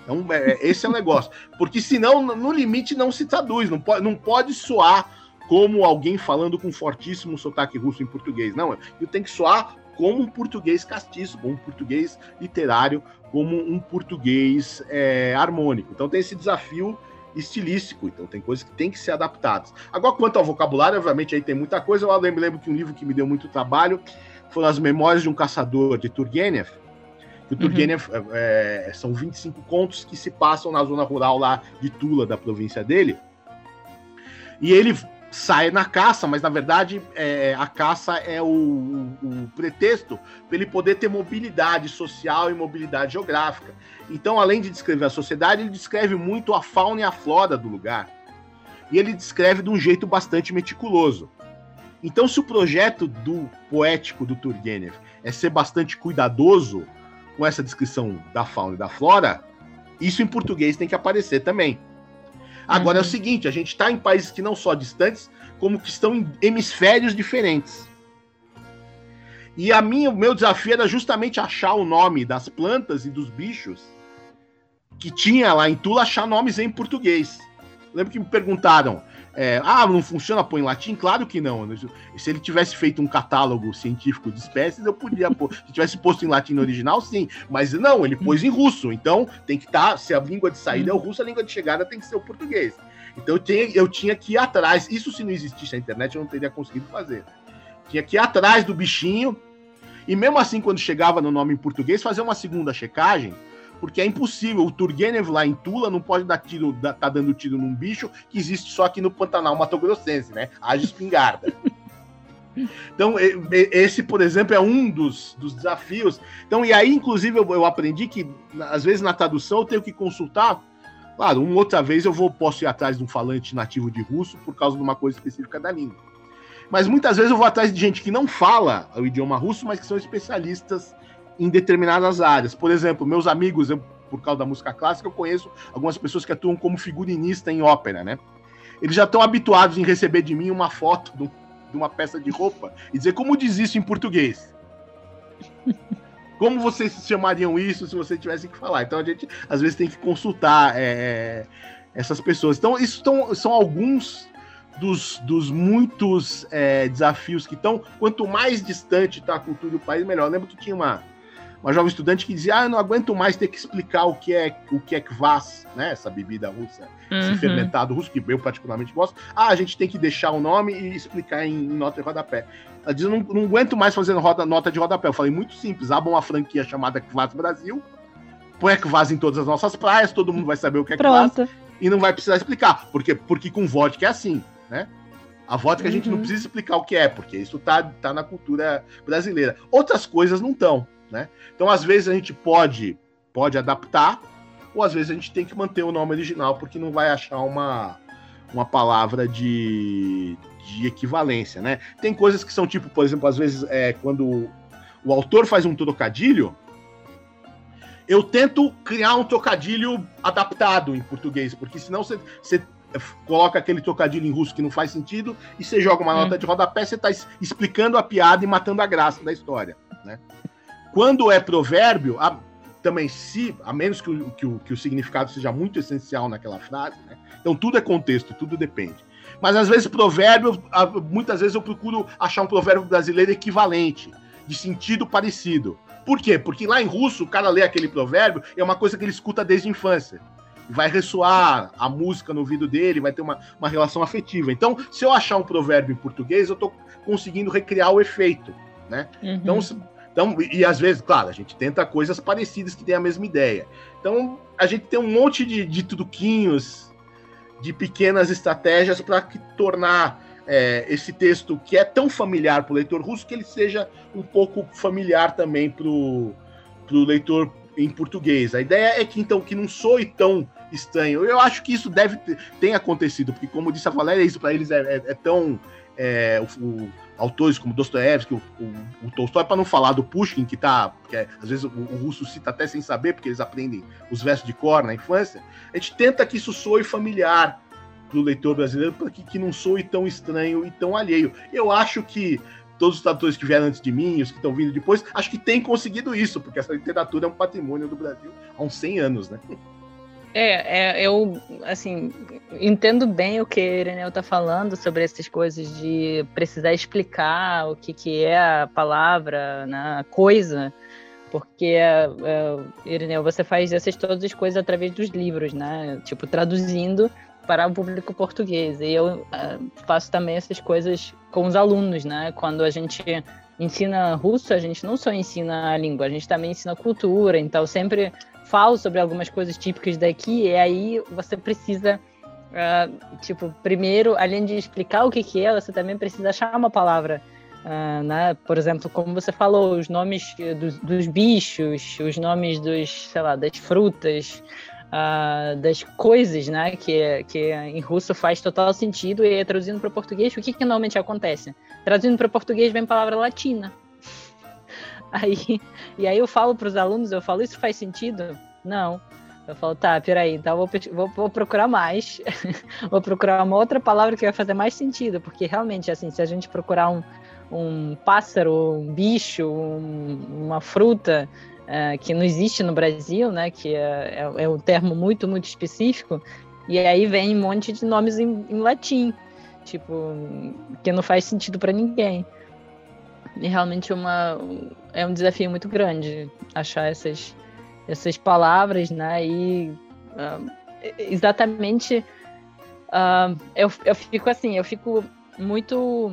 S3: Então, é, é, esse é o negócio. Porque senão, no limite, não se traduz, não pode, não pode soar como alguém falando com fortíssimo sotaque russo em português. Não, eu tenho que soar como um português castiço, como um português literário, como um português é, harmônico. Então tem esse desafio estilístico, então tem coisas que tem que ser adaptadas. Agora, quanto ao vocabulário, obviamente aí tem muita coisa. Eu lembro, lembro que um livro que me deu muito trabalho foram as Memórias de um Caçador, de Turgenev. O Turgenev uhum. é, são 25 contos que se passam na zona rural lá de Tula, da província dele. E ele sai na caça, mas na verdade é, a caça é o, o, o pretexto para ele poder ter mobilidade social e mobilidade geográfica. Então, além de descrever a sociedade, ele descreve muito a fauna e a flora do lugar. E ele descreve de um jeito bastante meticuloso. Então, se o projeto do poético do Turgenev é ser bastante cuidadoso com essa descrição da fauna e da flora, isso em português tem que aparecer também. Agora uhum. é o uhum. seguinte: a gente está em países que não só distantes, como que estão em hemisférios diferentes. E a minha, o meu desafio era justamente achar o nome das plantas e dos bichos que tinha lá em Tula, achar nomes em português. Lembro que me perguntaram: é, ah, não funciona pôr em latim? Claro que não. Se ele tivesse feito um catálogo científico de espécies, eu podia pôr. Se tivesse posto em latim no original, sim. Mas não, ele pôs em russo. Então tem que estar. Tá, se a língua de saída é o russo, a língua de chegada tem que ser o português. Então eu tinha, eu tinha que ir atrás. Isso se não existisse a internet, eu não teria conseguido fazer. Tinha que ir atrás do bichinho. E mesmo assim, quando chegava no nome em português, fazer uma segunda checagem porque é impossível. O Turgenev lá em Tula não pode dar tiro, tá dando tiro num bicho que existe só aqui no Pantanal Mato Grossense, né? Haja espingarda. Então, esse, por exemplo, é um dos, dos desafios. Então, e aí, inclusive, eu, eu, aprendi que, às vezes, na tradução, eu tenho que consultar. Claro, uma outra vez eu vou, posso ir atrás de um falante nativo de russo por causa de uma coisa específica da língua. Mas muitas vezes eu vou atrás de gente que não fala o idioma russo, mas que são especialistas em determinadas áreas. Por exemplo, meus amigos, eu, por causa da música clássica, eu conheço algumas pessoas que atuam como figurinista em ópera, né? Eles já estão habituados em receber de mim uma foto de uma peça de roupa e dizer como diz isso em português. Como vocês chamariam isso se você tivesse que falar? Então a gente às vezes tem que consultar é, essas pessoas. Então, isso tão, são alguns dos, dos muitos é, desafios que estão. Quanto mais distante está a cultura do país, melhor. Eu lembro que tinha uma, uma jovem estudante que dizia: Ah, eu não aguento mais ter que explicar o que é o que é kvass, né? Essa bebida russa, uhum. esse fermentado russo, que eu particularmente gosto. Ah, a gente tem que deixar o nome e explicar em, nota de rodapé. Ela diz: não, não aguento mais fazendo roda, nota de rodapé. Eu falei: muito simples, abra uma franquia chamada Kvass Brasil, põe Kvass em todas as nossas praias, todo mundo vai saber o que é Kvass e não vai precisar explicar. Porque, porque com vodka é assim, né? A vodka uhum. a gente não uhum. precisa explicar o que é, porque isso tá, tá na cultura brasileira. Outras coisas não estão. Né? Então, às vezes, a gente pode, pode adaptar, ou às vezes a gente tem que manter o nome original, porque não vai achar uma, uma palavra de, de equivalência. Né? Tem coisas que são tipo, por exemplo, às vezes, é, quando o autor faz um trocadilho, eu tento criar um trocadilho adaptado em português, porque senão você, coloca aquele trocadilho em russo que não faz sentido e você joga uma nota hum. de rodapé, você está explicando a piada e matando a graça da história, né? Quando é provérbio, a, também se, a menos que o, que, o, que o significado seja muito essencial naquela frase, né? Então tudo é contexto, tudo depende. Mas às vezes provérbio, muitas vezes eu procuro achar um provérbio brasileiro equivalente, de sentido parecido. Por quê? Porque lá em russo, o cara lê aquele provérbio, é uma coisa que ele escuta desde a infância. Vai ressoar a música no ouvido dele, vai ter uma, uma relação afetiva. Então, se eu achar um provérbio em português, eu estou conseguindo recriar o efeito. Né? Uhum. Então, então, e, e, às vezes, claro, a gente tenta coisas parecidas que têm a mesma ideia. Então, a gente tem um monte de, de truquinhos, de pequenas estratégias para tornar é, esse texto que é tão familiar para o leitor russo que ele seja um pouco familiar também para o leitor em português. A ideia é que então que não soe tão estranho. Eu acho que isso deve ter, tem acontecido, porque como disse a Valéria, isso para eles é, é, é tão é, o, o, autores como Dostoiévski, o, o, o Tolstói, para não falar do Pushkin, que tá, que é, às vezes o, o, russo cita até sem saber, porque eles aprendem os versos de cor na infância, a gente tenta que isso soe familiar para o leitor brasileiro, para que, que não soe tão estranho e tão alheio. Eu acho que todos os tradutores que vieram antes de mim, os que estão vindo depois, acho que têm conseguido isso, porque essa literatura é um patrimônio do Brasil há uns 100 anos, né?
S2: É, é, eu, assim, entendo bem o que a Ireneu está falando sobre essas coisas de precisar explicar o que, que é a palavra, né, a coisa, porque, é, é, Ireneu, você faz essas todas as coisas através dos livros, né, tipo, traduzindo para o público português, e eu é, faço também essas coisas com os alunos, né, quando a gente ensina russo, a gente não só ensina a língua, a gente também ensina cultura, então sempre falo sobre algumas coisas típicas daqui, e aí você precisa, uh, tipo, primeiro, além de explicar o que, que é, você também precisa achar uma palavra. Uh, né? Por exemplo, como você falou, os nomes dos, dos bichos, os nomes dos, sei lá, das frutas, uh, das coisas, né? Que, que em russo faz total sentido e traduzindo para português, o que, que normalmente acontece? Traduzindo para português vem palavra latina. Aí, e aí eu falo para os alunos, eu falo, isso faz sentido? Não. Eu falo, tá, peraí, então vou, vou, vou procurar mais. vou procurar uma outra palavra que vai fazer mais sentido, porque realmente, assim, se a gente procurar um, um pássaro, um bicho, um, uma fruta é, que não existe no Brasil, né, que é, é, é, um termo muito, muito específico, e aí vem um monte de nomes em, em latim, tipo, que não faz sentido para ninguém. E realmente uma, é um desafio muito grande achar essas, essas palavras, né? E uh, exatamente uh, eu, eu fico assim, eu fico muito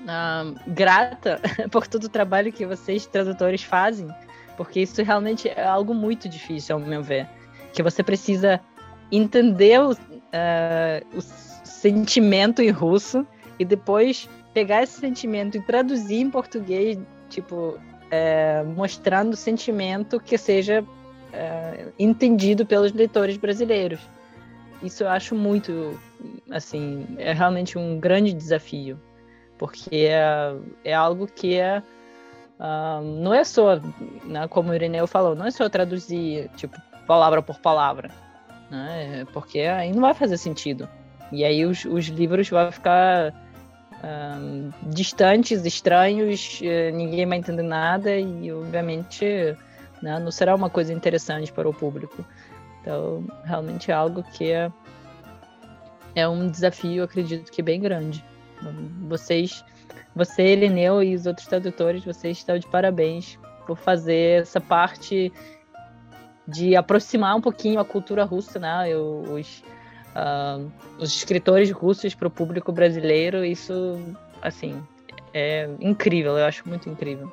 S2: uh, grata por todo o trabalho que vocês, tradutores, fazem, porque isso realmente é algo muito difícil, ao meu ver. Que você precisa entender o, o sentimento em russo e depois pegar esse sentimento e traduzir em português, tipo, é, mostrando sentimento que seja é, entendido pelos leitores brasileiros. Isso eu acho muito, assim, é realmente um grande desafio, porque é, é algo que é, uh, não é só, né, como o Ireneu falou, não é só traduzir, tipo, palavra por palavra, né, porque aí não vai fazer sentido. E aí os, os livros vão ficar um, distantes, estranhos, eh, ninguém vai entender nada e, obviamente, né, não será uma coisa interessante para o público. Então, realmente é algo que é, é um desafio, acredito que bem grande. Vocês, você, Elineu e os outros tradutores, vocês estão de parabéns por fazer essa parte de aproximar um pouquinho a cultura russa, né? Os, uh, os escritores russos para o público brasileiro, isso, assim, é incrível, eu acho muito incrível.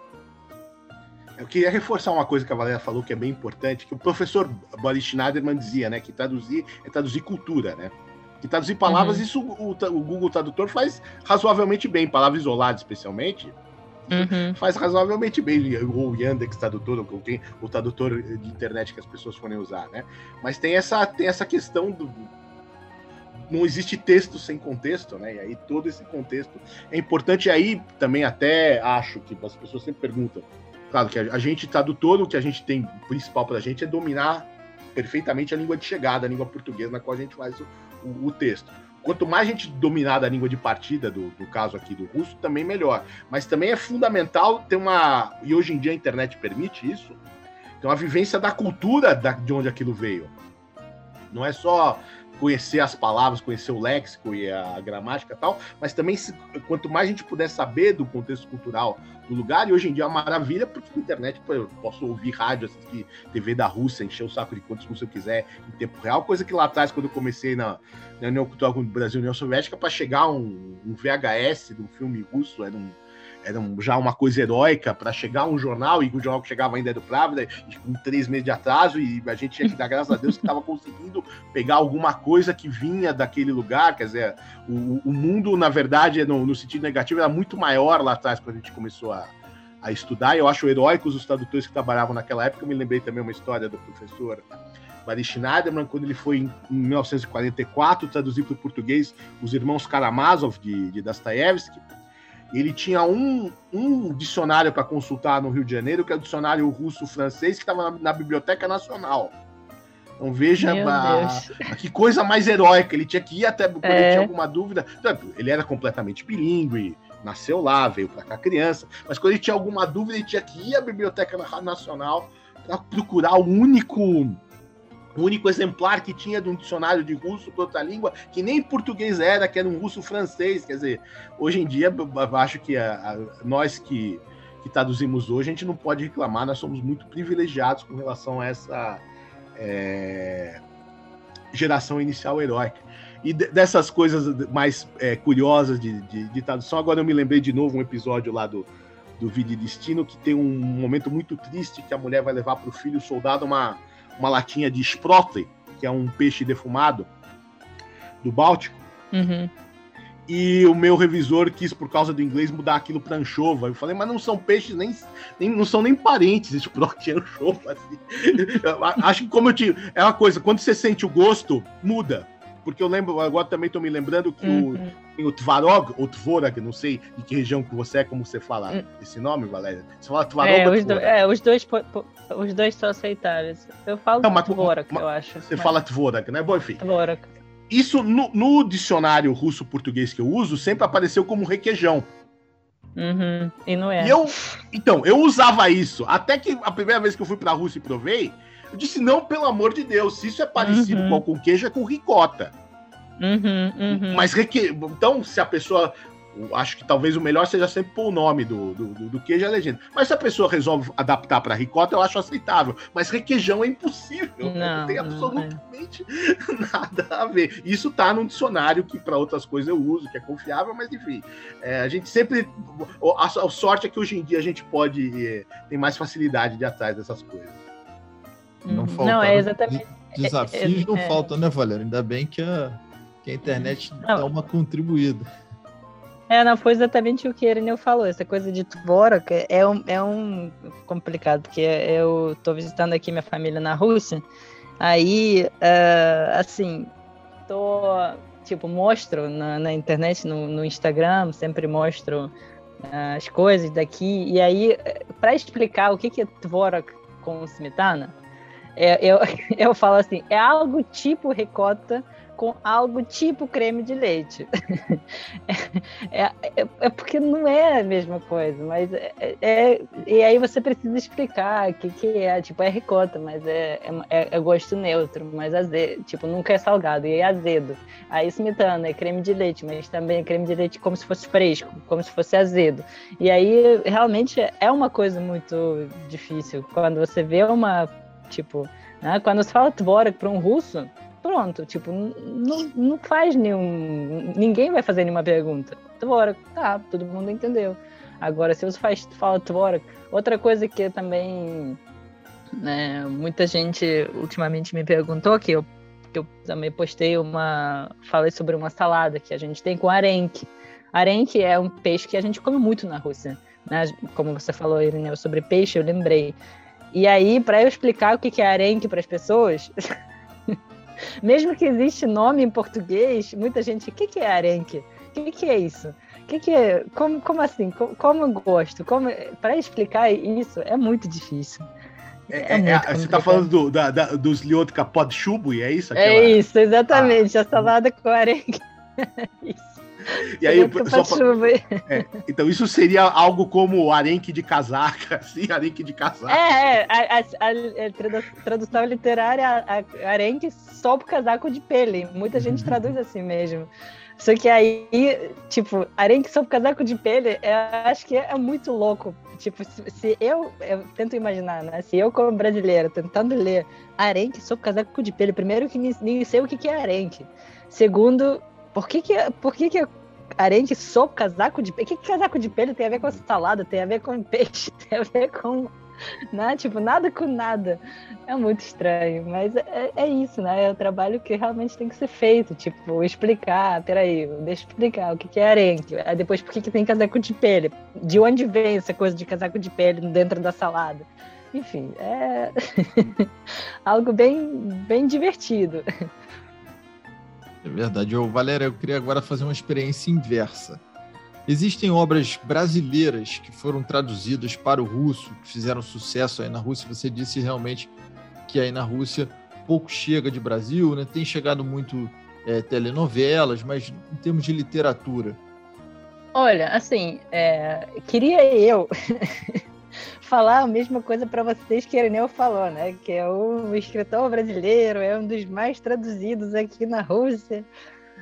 S3: Eu queria reforçar uma coisa que a Valéria falou que é bem importante, que o professor Boris Schneiderman dizia, né, que traduzir é traduzir cultura, né? Que traduzir palavras, uhum. isso o, o, Google Tradutor faz razoavelmente bem, palavras isoladas especialmente, Uhum. faz razoavelmente bem, ou o Yandex tradutor, ou quem, o tradutor de internet que as pessoas forem usar, né? Mas tem essa, tem essa questão do, não existe texto sem contexto, né? E aí todo esse contexto é importante. E aí também até acho que as pessoas sempre perguntam. Claro que a, gente tradutor, o que a gente tem principal para a gente é dominar perfeitamente a língua de chegada, a língua portuguesa na qual a gente faz o, o, o texto. Quanto mais a gente dominar a língua de partida, do, do, caso aqui do russo, também melhor. Mas também é fundamental ter uma. E hoje em dia a internet permite isso, ter uma vivência da cultura da, de onde aquilo veio. Não é só conhecer as palavras, conhecer o léxico e a gramática e tal, mas também se, quanto mais a gente puder saber do contexto cultural do lugar, e hoje em dia é uma maravilha, porque na internet eu posso ouvir rádio, assistir TV da Rússia, encher o saco de quantos se eu quiser em tempo real, coisa que lá atrás, quando eu comecei na, na União Cultural com o Brasil União Soviética, para chegar um, um VHS de um filme russo, era um era já uma coisa heróica para chegar um jornal, e o jornal que chegava ainda era do Pravda, com três meses de atraso, e a gente tinha que dar graças a Deus que estava conseguindo pegar alguma coisa que vinha daquele lugar, quer dizer, o, o mundo, na verdade, no, no, sentido negativo, era muito maior lá atrás, quando a gente começou a, a estudar. Eu acho heróicos os tradutores que trabalhavam naquela época. Eu me lembrei também uma história do professor Barry Schneiderman, quando ele foi em, em 1944 traduzir para o português os irmãos Karamazov de, de Dostoiévski. Ele tinha um, um dicionário para consultar no Rio de Janeiro, que é o dicionário russo-francês, que estava na, na Biblioteca Nacional. Então veja a, a, que coisa mais heróica. Ele tinha que ir até quando é. ele tinha alguma dúvida. Ele era completamente bilíngue, nasceu lá, veio para cá criança. Mas quando ele tinha alguma dúvida, ele tinha que ir à Biblioteca Nacional para procurar o único o único exemplar que tinha de um dicionário de russo para outra língua, que nem português era, que era um russo francês. Quer dizer, hoje em dia, acho que a, a, nós que, que traduzimos hoje, a gente não pode reclamar, nós somos muito privilegiados com relação a essa é, geração inicial heróica. E dessas coisas mais é, curiosas de, de, de, tradução, agora eu me lembrei de novo um episódio lá do, do Vídeo Destino, que tem um momento muito triste que a mulher vai levar para o filho soldado uma uma latinha de sprotle, que é um peixe defumado do Báltico.
S2: Uhum.
S3: E o meu revisor quis, por causa do inglês, mudar aquilo para anchova. Eu falei, mas não são peixes, nem, nem não são nem parentes, sprotle e anchova. Assim. acho que como eu te. É uma coisa, quando você sente o gosto, muda porque eu lembro, agora também estou me lembrando que uhum. o, o Tvarog, ou Tvorag, não sei de que região que você é, como você fala uhum. esse nome, Valéria? Você fala
S2: Tvarog é, ou os, do, é, os dois os dois são aceitáveis. Eu falo não, mas, Tvorag, eu acho.
S3: Você mas... fala Tvorag, né? Bom, enfim.
S2: Tvorag.
S3: Isso, no, no dicionário russo-português que eu uso, sempre apareceu como requeijão.
S2: Uhum. E não é.
S3: E eu, então, eu usava isso. Até que a primeira vez que eu fui pra Rússia e provei, eu disse, não, pelo amor de Deus, se isso é parecido uhum. com queijo, é com ricota.
S2: Uhum, uhum.
S3: Mas reque... então, se a pessoa. Acho que talvez o melhor seja sempre pôr o nome do, do, do, do queijo e a legenda. Mas se a pessoa resolve adaptar para ricota, eu acho aceitável. Mas requeijão é impossível. Não, não tem absolutamente não é. nada a ver. Isso tá num dicionário que para outras coisas eu uso, que é confiável, mas enfim. É, a gente sempre. A, a, sorte é que hoje em dia a gente pode. É, tem mais facilidade de atrás dessas coisas.
S1: Não, falta, não é exatamente. Desafios é, não é, faltam, né, Valério? Ainda bem que a, que a internet não. dá uma contribuída.
S2: É, não, foi exatamente o que Ireneu falou. Essa coisa de Tvorok é um, é um complicado, porque eu tô visitando aqui minha família na Rússia, aí, uh, assim, tô, tipo, mostro na, na internet, no, no, Instagram, sempre mostro uh, as coisas daqui, e aí, para explicar o que, que é Tvorok com smetana, é, eu, eu falo assim, é algo tipo ricota com algo tipo creme de leite. é, é, é, porque não é a mesma coisa, mas é, é, e aí você precisa explicar o que, que é, tipo, é ricota, mas é, é, é, gosto neutro, mas azedo, tipo, nunca é salgado, e é azedo. Aí smetana é creme de leite, mas também é creme de leite como se fosse fresco, como se fosse azedo. E aí, realmente, é uma coisa muito difícil. Quando você vê uma tipo, né? quando você fala Tvorog para um russo, pronto, tipo, não, não faz nenhum. Ninguém vai fazer nenhuma pergunta. Tvorog, tá, todo mundo entendeu. Agora, se você faz, fala Tvorog, outra coisa que também né, muita gente ultimamente me perguntou, que eu, que eu também postei uma. Falei sobre uma salada que a gente tem com arenque. Arenque é um peixe que a gente come muito na Rússia. Né? Como você falou, Irineu, sobre peixe, eu lembrei. E aí, para eu explicar o que é arenque para as pessoas, mesmo que existe nome em português, muita gente, o que é arenque? O que é isso? O que, que é? Como, como assim? Como, como gosto? Como... Para explicar isso é muito difícil.
S3: É, é, é, você está falando do, da, da, dos Liotka Podchubo, e é isso?
S2: Aquela... É isso, exatamente. Ah. A salada com arenque. isso.
S3: E aí, só pra... é, então, isso seria algo como arenque de casaca, assim, arenque de casaca.
S2: É, é a, a, a, tradução literária, a, arenque só pro casaco de pele. Muita gente uhum. traduz assim mesmo. Só que aí, tipo, arenque só pro casaco de pele, eu acho que é muito louco. Tipo, se, se eu, eu tento imaginar, né? Se eu, como brasileira, tentando ler arenque só pro casaco de pele, primeiro que nem, nem sei o que, que é arenque. Segundo, por que que, por que, que só casaco de pele? O que, que casaco de pele tem a ver com salada? Tem a ver com peixe? Tem a ver com né? Tipo, nada com nada. É muito estranho, mas é, é, isso, né? É o trabalho que realmente tem que ser feito. Tipo, explicar, peraí, deixa eu explicar o que, que é arenque. Aí depois, por que, que tem casaco de pele? De onde vem essa coisa de casaco de pele dentro da salada? Enfim, é algo bem, bem divertido.
S1: É verdade. Eu, Valéria, eu queria agora fazer uma experiência inversa. Existem obras brasileiras que foram traduzidas para o russo, que fizeram sucesso aí na Rússia. Você disse realmente que aí na Rússia pouco chega de Brasil, né? Tem chegado muito é, telenovelas, mas em termos de literatura.
S2: Olha, assim, é, queria eu falar a mesma coisa para vocês que Ireneu falou, né? Que é um escritor brasileiro, é um dos mais traduzidos aqui na Rússia.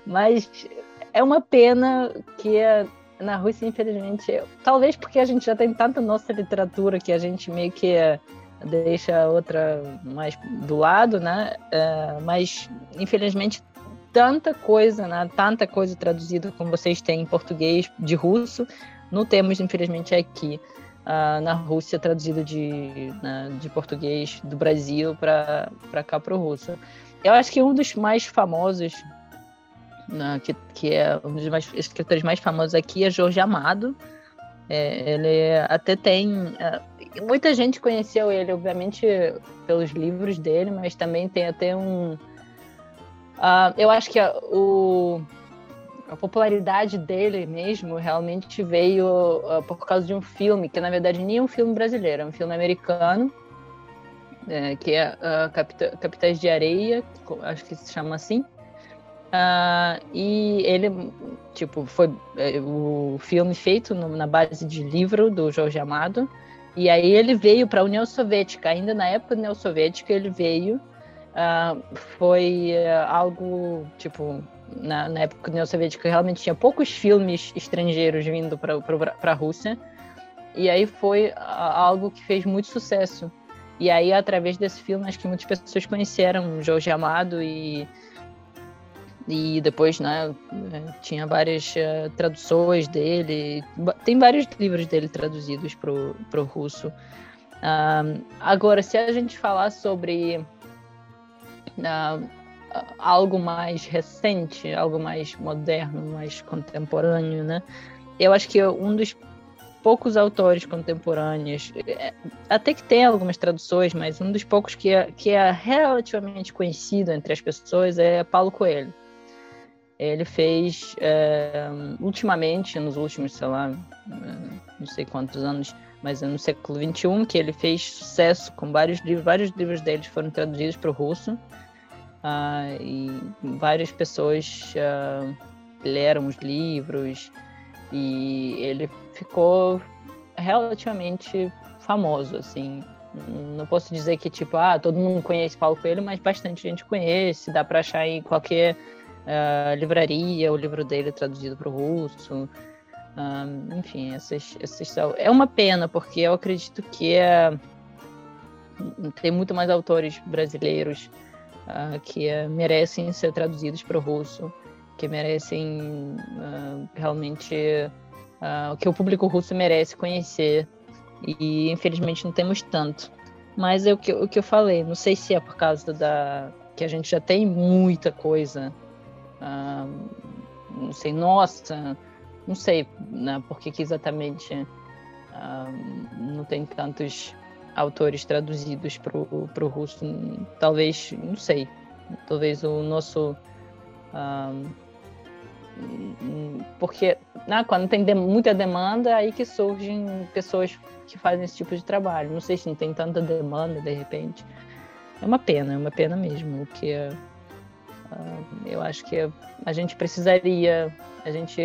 S2: Mas é uma pena que na Rússia, infelizmente, talvez porque a gente já tem tanta nossa literatura que a gente meio que deixa outra mais do lado, né? É, mas infelizmente tanta coisa, né? Tanta coisa traduzida como vocês têm em português de russo, não temos infelizmente aqui uh, na Rússia traduzido de, né, de português do Brasil para cá para o russo. Eu acho que um dos mais famosos, né, que, que é um dos mais, escritores mais famosos aqui é Jorge Amado. É, ele até tem. Uh, muita gente conheceu ele, obviamente, pelos livros dele, mas também tem até um. Uh, eu acho que o a popularidade dele mesmo realmente veio uh, por causa de um filme, que na verdade nem é um filme brasileiro, é um filme americano, é, que é uh, Capita Capitais de Areia, acho que se chama assim. Uh, e ele, tipo, foi é, o filme feito no, na base de livro do Jorge Amado. E aí ele veio para a União Soviética, ainda na época da União Soviética ele veio. Uh, foi algo, tipo, na, na época da União Soviética realmente tinha poucos filmes estrangeiros vindo para a Rússia. E aí foi algo que fez muito sucesso. E aí, através desse filme, acho que muitas pessoas conheceram Jorge Amado e, e depois, né, tinha várias uh, traduções dele. Tem vários livros dele traduzidos para o russo. Uh, agora, se a gente falar sobre uh, algo mais recente, algo mais moderno, mais contemporâneo, né? Eu acho que um dos poucos autores contemporâneos, é, até que tem algumas traduções, mas um dos poucos que é, que é relativamente conhecido entre as pessoas é Paulo Coelho. Ele fez, é, ultimamente, nos últimos, sei lá, não sei quantos anos, mas no século XXI, que ele fez sucesso com vários livros, vários livros dele foram traduzidos para o russo. Uh, e várias pessoas uh, leram os livros e ele ficou relativamente famoso, assim. Não posso dizer que, tipo, ah, todo mundo conhece Paulo Coelho, mas bastante gente conhece, dá para achar em qualquer uh, livraria o livro dele traduzido para o russo. enfim, esses, esses são... é uma pena, porque eu acredito que é... tem muito mais autores brasileiros uh, que uh, merecem ser traduzidos para o russo, que merecem uh, realmente o que o público russo merece conhecer. E infelizmente não temos tanto. Mas é o que, o que eu falei, não sei se é por causa da que a gente já tem muita coisa. não sei, nossa, não sei né, por que, que exatamente não tem tantos autores traduzidos para o russo. Talvez, não sei, talvez o nosso. Um, porque né, quando tem de, muita demanda, é aí que surgem pessoas que fazem esse tipo de trabalho. Não sei se não tem tanta demanda de repente. É uma pena, é uma pena mesmo, que uh, eu acho que a gente precisaria a gente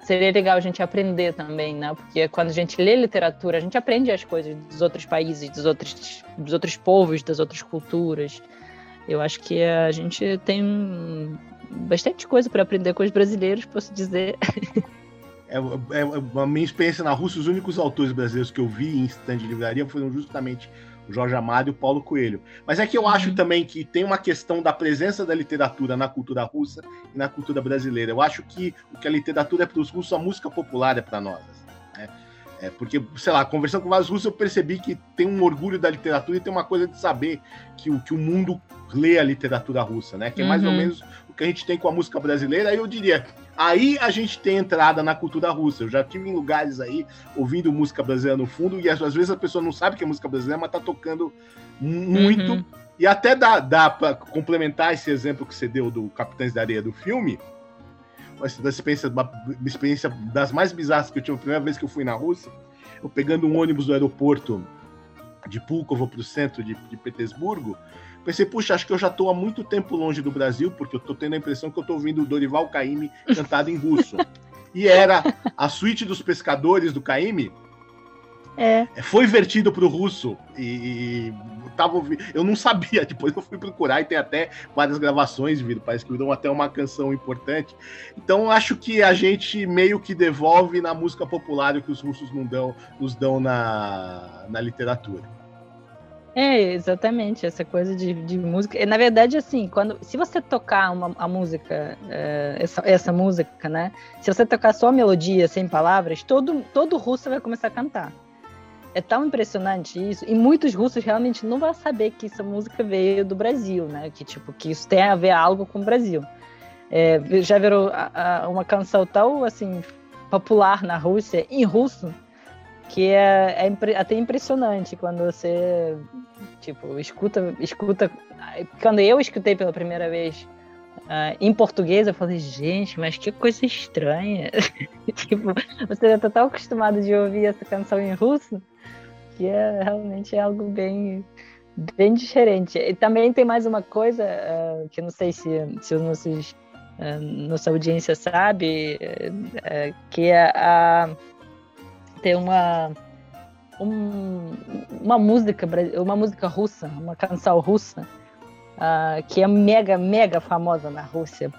S2: seria legal a gente aprender também, né? Porque quando a gente lê literatura, a gente aprende as coisas dos outros países, dos outros, dos outros povos, das outras culturas. Eu acho que a gente tem bastante coisa para aprender com os brasileiros, posso dizer.
S3: É, é, é, a minha experiência na Rússia, os únicos autores brasileiros que eu vi em stand de livraria foram justamente Jorge Amado e o Paulo Coelho. Mas é que eu uhum. acho também que tem uma questão da presença da literatura na cultura russa e na cultura brasileira. Eu acho que o que a literatura é para os russos, a música popular é para nós. Né? É, porque, sei lá, conversando com vários russos, eu percebi que tem um orgulho da literatura e tem uma coisa de saber que, que o mundo lê a literatura russa, né? Que é mais ou uhum. menos o que a gente tem com a música brasileira. Aí eu diria, aí a gente tem entrada na cultura russa. Eu já tive em lugares aí ouvindo música brasileira no fundo e às vezes a pessoa não sabe que é música brasileira, mas tá tocando muito. Uhum. E até dá, dá para complementar esse exemplo que você deu do Capitães da Areia do filme uma experiência, uma experiência das mais bizarras que eu tive a primeira vez que eu fui na Rússia, eu pegando um ônibus do aeroporto de Pulkovo para o centro de, de Petersburgo, pensei, puxa, acho que eu já estou há muito tempo longe do Brasil, porque eu estou tendo a impressão que eu estou ouvindo o Dorival Caymmi cantado em russo. E era a suíte dos pescadores do Caymmi, é. Foi vertido para o russo e, e tava, eu não sabia. Depois eu fui procurar e tem até várias gravações, viram. Parece que viram até uma canção importante. Então acho que a gente meio que devolve na música popular o que os russos não dão, nos dão na, na literatura.
S2: É, exatamente, essa coisa de, de música. Na verdade, assim, quando se você tocar uma, a música, é, essa, essa música, né? Se você tocar só a melodia, sem palavras, todo, todo russo vai começar a cantar é tão impressionante isso, e muitos russos realmente não vão saber que essa música veio do Brasil, né? Que tipo, que isso tem a ver algo com o Brasil. É, já virou a, a, uma canção tão assim popular na Rússia em russo que é, é até impressionante quando você tipo escuta escuta quando eu escutei pela primeira vez Uh, em português, eu falei, gente, mas que coisa estranha. tipo, você já tá tão acostumado de ouvir essa canção em russo que é realmente algo bem, bem diferente. E também tem mais uma coisa uh, que não sei se, se os nossos, uh, nossa audiência sabe, uh, que é a, tem uma um, uma música uma música russa, uma canção russa que é mega mega famosa na Rússia.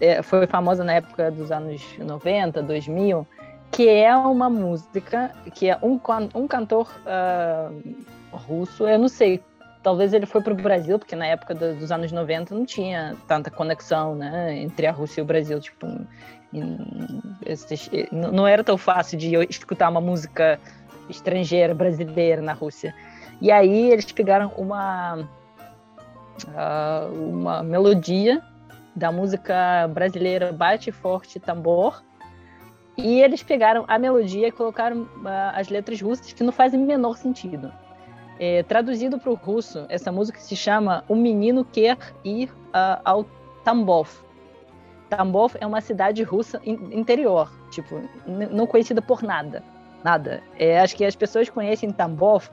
S2: É, foi famosa na época dos anos 90, 2000 que é uma música que é um, um cantor uh, russo, eu não sei, talvez ele foi para o Brasil, porque na época do, dos anos 90 não tinha tanta conexão né, entre a Rússia e o Brasil, tipo, não era tão fácil de escutar uma música estrangeira, brasileira na Rússia. E aí eles pegaram uma, uh, uma melodia da música brasileira Bate Forte Tambor, e eles pegaram a melodia e colocaram uh, as letras russas que não fazem o menor sentido. É, traduzido para o russo, essa música se chama O Menino Quer Ir uh, ao Tambov. Tambov é uma cidade russa in interior, tipo, não conhecida por nada. Nada. É, acho que as pessoas conhecem Tambov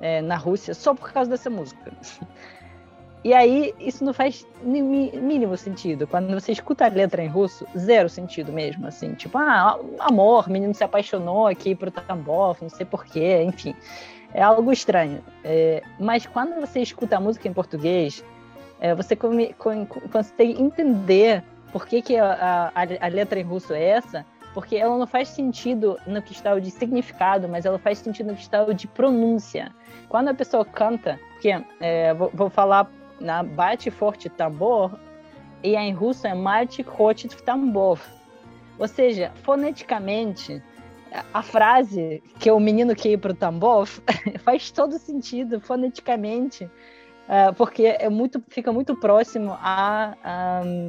S2: é, na Rússia só por causa dessa música. E aí, isso não faz mínimo sentido. Quando você escuta a letra em russo, zero sentido mesmo, assim. Tipo, ah, amor, menino se apaixonou aqui pro Tambov, não sei porquê, enfim. É algo estranho. É, mas quando você escuta a música em português, é, você come, com, consegue entender por que, que a, a, a letra em russo é essa, porque ela não faz sentido no que está de significado, mas ela faz sentido no que está de pronúncia. Quando a pessoa canta, porque é, vou, vou, falar na bate forte tambor e em russo é mate forte tambor. Ou seja, foneticamente, a frase que o menino quer ir para o tambor faz todo sentido foneticamente, uh, porque é muito, fica muito próximo à,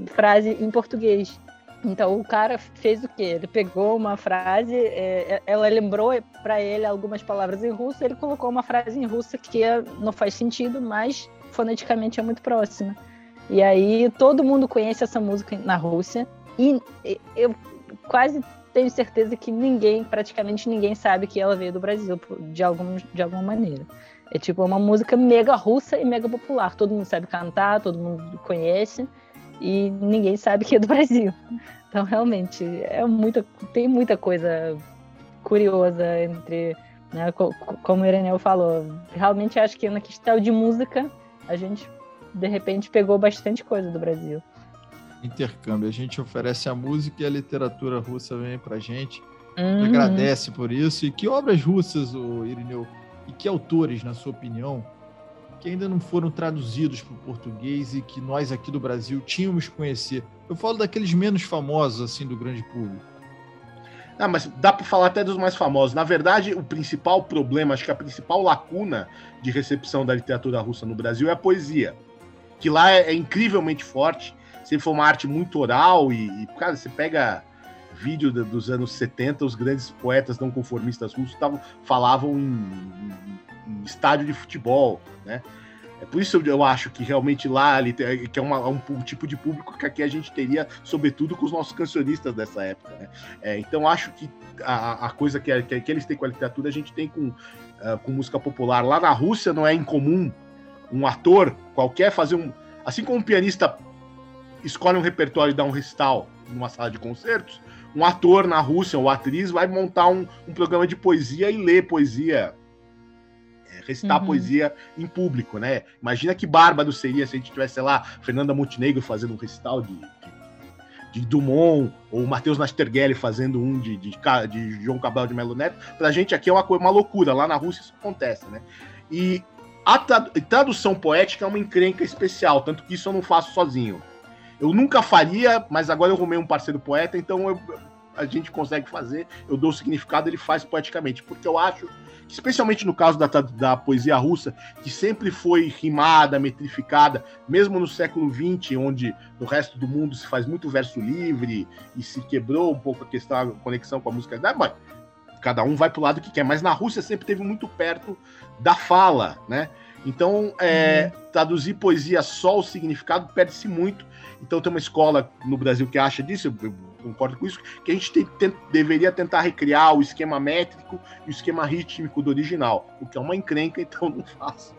S2: frase em português. Então o cara fez o quê? Ele pegou uma frase, é, ela lembrou para ele algumas palavras em russo, ele colocou uma frase em russo que não faz sentido, mas foneticamente é muito próxima. E aí todo mundo conhece essa música na Rússia e eu quase tenho certeza que ninguém, praticamente ninguém sabe que ela veio do Brasil de, algum, de alguma maneira. É tipo uma música mega russa e mega popular. Todo mundo sabe cantar, todo mundo conhece e ninguém sabe que é do Brasil. Então realmente é muita, tem muita coisa curiosa entre, né, como o Ireneu falou. Realmente acho que na questão de música a gente de repente pegou bastante coisa do Brasil.
S1: Intercâmbio. A gente oferece a música e a literatura russa vem pra gente. Uhum. Agradece por isso. E que obras russas, o Irineu, e que autores, na sua opinião, que ainda não foram traduzidos para o português e que nós aqui do Brasil tínhamos que conhecer? Eu falo daqueles menos famosos, assim, do grande público.
S3: Ah, mas dá para falar até dos mais famosos. Na verdade, o principal problema, acho que a principal lacuna de recepção da literatura russa no Brasil é a poesia. Que lá é, é incrivelmente forte. Sempre foi uma arte muito oral e, e cara, você pega vídeo dos anos 70, os grandes poetas não conformistas russos tavam, falavam em, em, em estádio de futebol, né? É por isso eu acho que realmente lá que é uma, um, um, tipo de público que aqui a gente teria, sobretudo com os nossos cancionistas dessa época. Né? É, então acho que a, a coisa que, que, que, eles têm com a literatura a gente tem com, uh, com música popular. Lá na Rússia não é incomum um ator qualquer fazer um. Assim como um pianista escolhe um repertório e dá um recital numa sala de concertos, um ator na Rússia ou atriz vai montar um, um programa de poesia e ler poesia recitar uhum. poesia em público, né? Imagina que bárbaro seria se a gente tivesse, sei lá, Fernanda Montenegro fazendo um recital de, de, de Dumont, ou Matheus Nasterguelli fazendo um de, de, de João Cabral de Melo Neto. Pra gente aqui é uma, uma loucura, lá na Rússia isso acontece, né? E a tradução poética é uma encrenca especial, tanto que isso eu não faço sozinho. Eu nunca faria, mas agora eu arrumei um parceiro poeta, então eu, a gente consegue fazer, eu dou o significado, ele faz poeticamente, porque eu acho especialmente no caso da, da poesia russa, que sempre foi rimada, metrificada, mesmo no século XX, onde no resto do mundo se faz muito verso livre e se quebrou um pouco a questão, a conexão com a música. Mas cada um vai para o lado que quer, mas na Rússia sempre teve muito perto da fala, né? Então, é, uhum. traduzir poesia só o significado perde-se muito. Então, tem uma escola no Brasil que acha disso, eu concordo com isso, que a gente tem, tem, deveria tentar recriar o esquema métrico e o esquema rítmico do original, o que é uma encrenca, então não faço.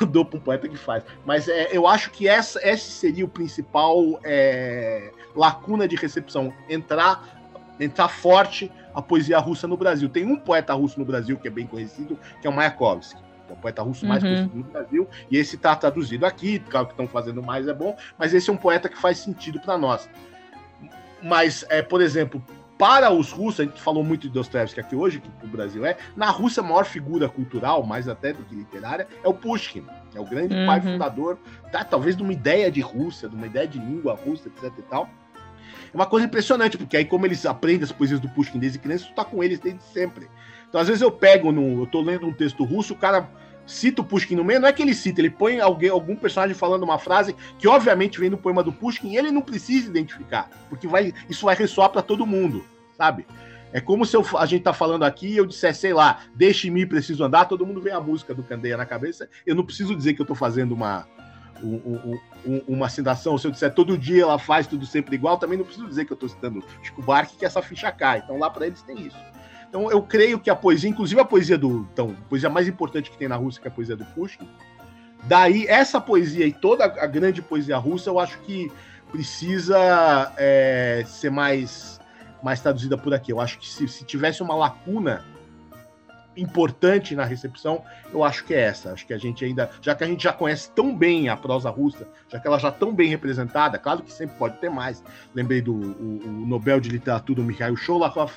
S3: Eu dou para um poeta que faz. Mas é, eu acho que essa, esse seria o principal é, lacuna de recepção, entrar, entrar forte a poesia russa no Brasil. Tem um poeta russo no Brasil que é bem conhecido, que é o Mayakovsky é o poeta russo mais uhum. conhecido no Brasil, e esse está traduzido aqui, claro que estão fazendo mais é bom, mas esse é um poeta que faz sentido para nós. Mas, é, por exemplo, para os russos, a gente falou muito de Dostoevsky aqui hoje, que o Brasil é, na Rússia a maior figura cultural, mais até do que literária, é o Pushkin, é o grande uhum. pai fundador, tá, talvez de uma ideia de Rússia, de uma ideia de língua russa, etc e tal. É uma coisa impressionante, porque aí como eles aprendem as poesias do Pushkin desde criança, tu tá com eles desde sempre. Então, às vezes eu pego, no, eu tô lendo um texto russo, o cara cita o Pushkin no meio, não é que ele cita, ele põe alguém, algum personagem falando uma frase que obviamente vem do poema do Pushkin e ele não precisa identificar, porque vai, isso vai ressoar para todo mundo, sabe? É como se eu, a gente tá falando aqui e eu dissesse, sei lá, deixe-me, preciso andar, todo mundo vê a música do Candeia na cabeça, eu não preciso dizer que eu tô fazendo uma, um, um, uma citação, se eu disser todo dia ela faz tudo sempre igual, também não preciso dizer que eu tô citando Chico Buarque que essa ficha cai, então lá para eles tem isso. Então eu creio que a poesia, inclusive a poesia do. Então, a poesia mais importante que tem na Rússia, que é a poesia do Pushkin, daí essa poesia e toda a grande poesia russa, eu acho que precisa é, ser mais, mais traduzida por aqui. Eu acho que se, se tivesse uma lacuna importante na recepção, eu acho que é essa. Acho que a gente ainda, já que a gente já conhece tão bem a prosa russa, já que ela já tão bem representada, claro que sempre pode ter mais. Lembrei do o, o Nobel de Literatura, o Mikhail Sholokhov,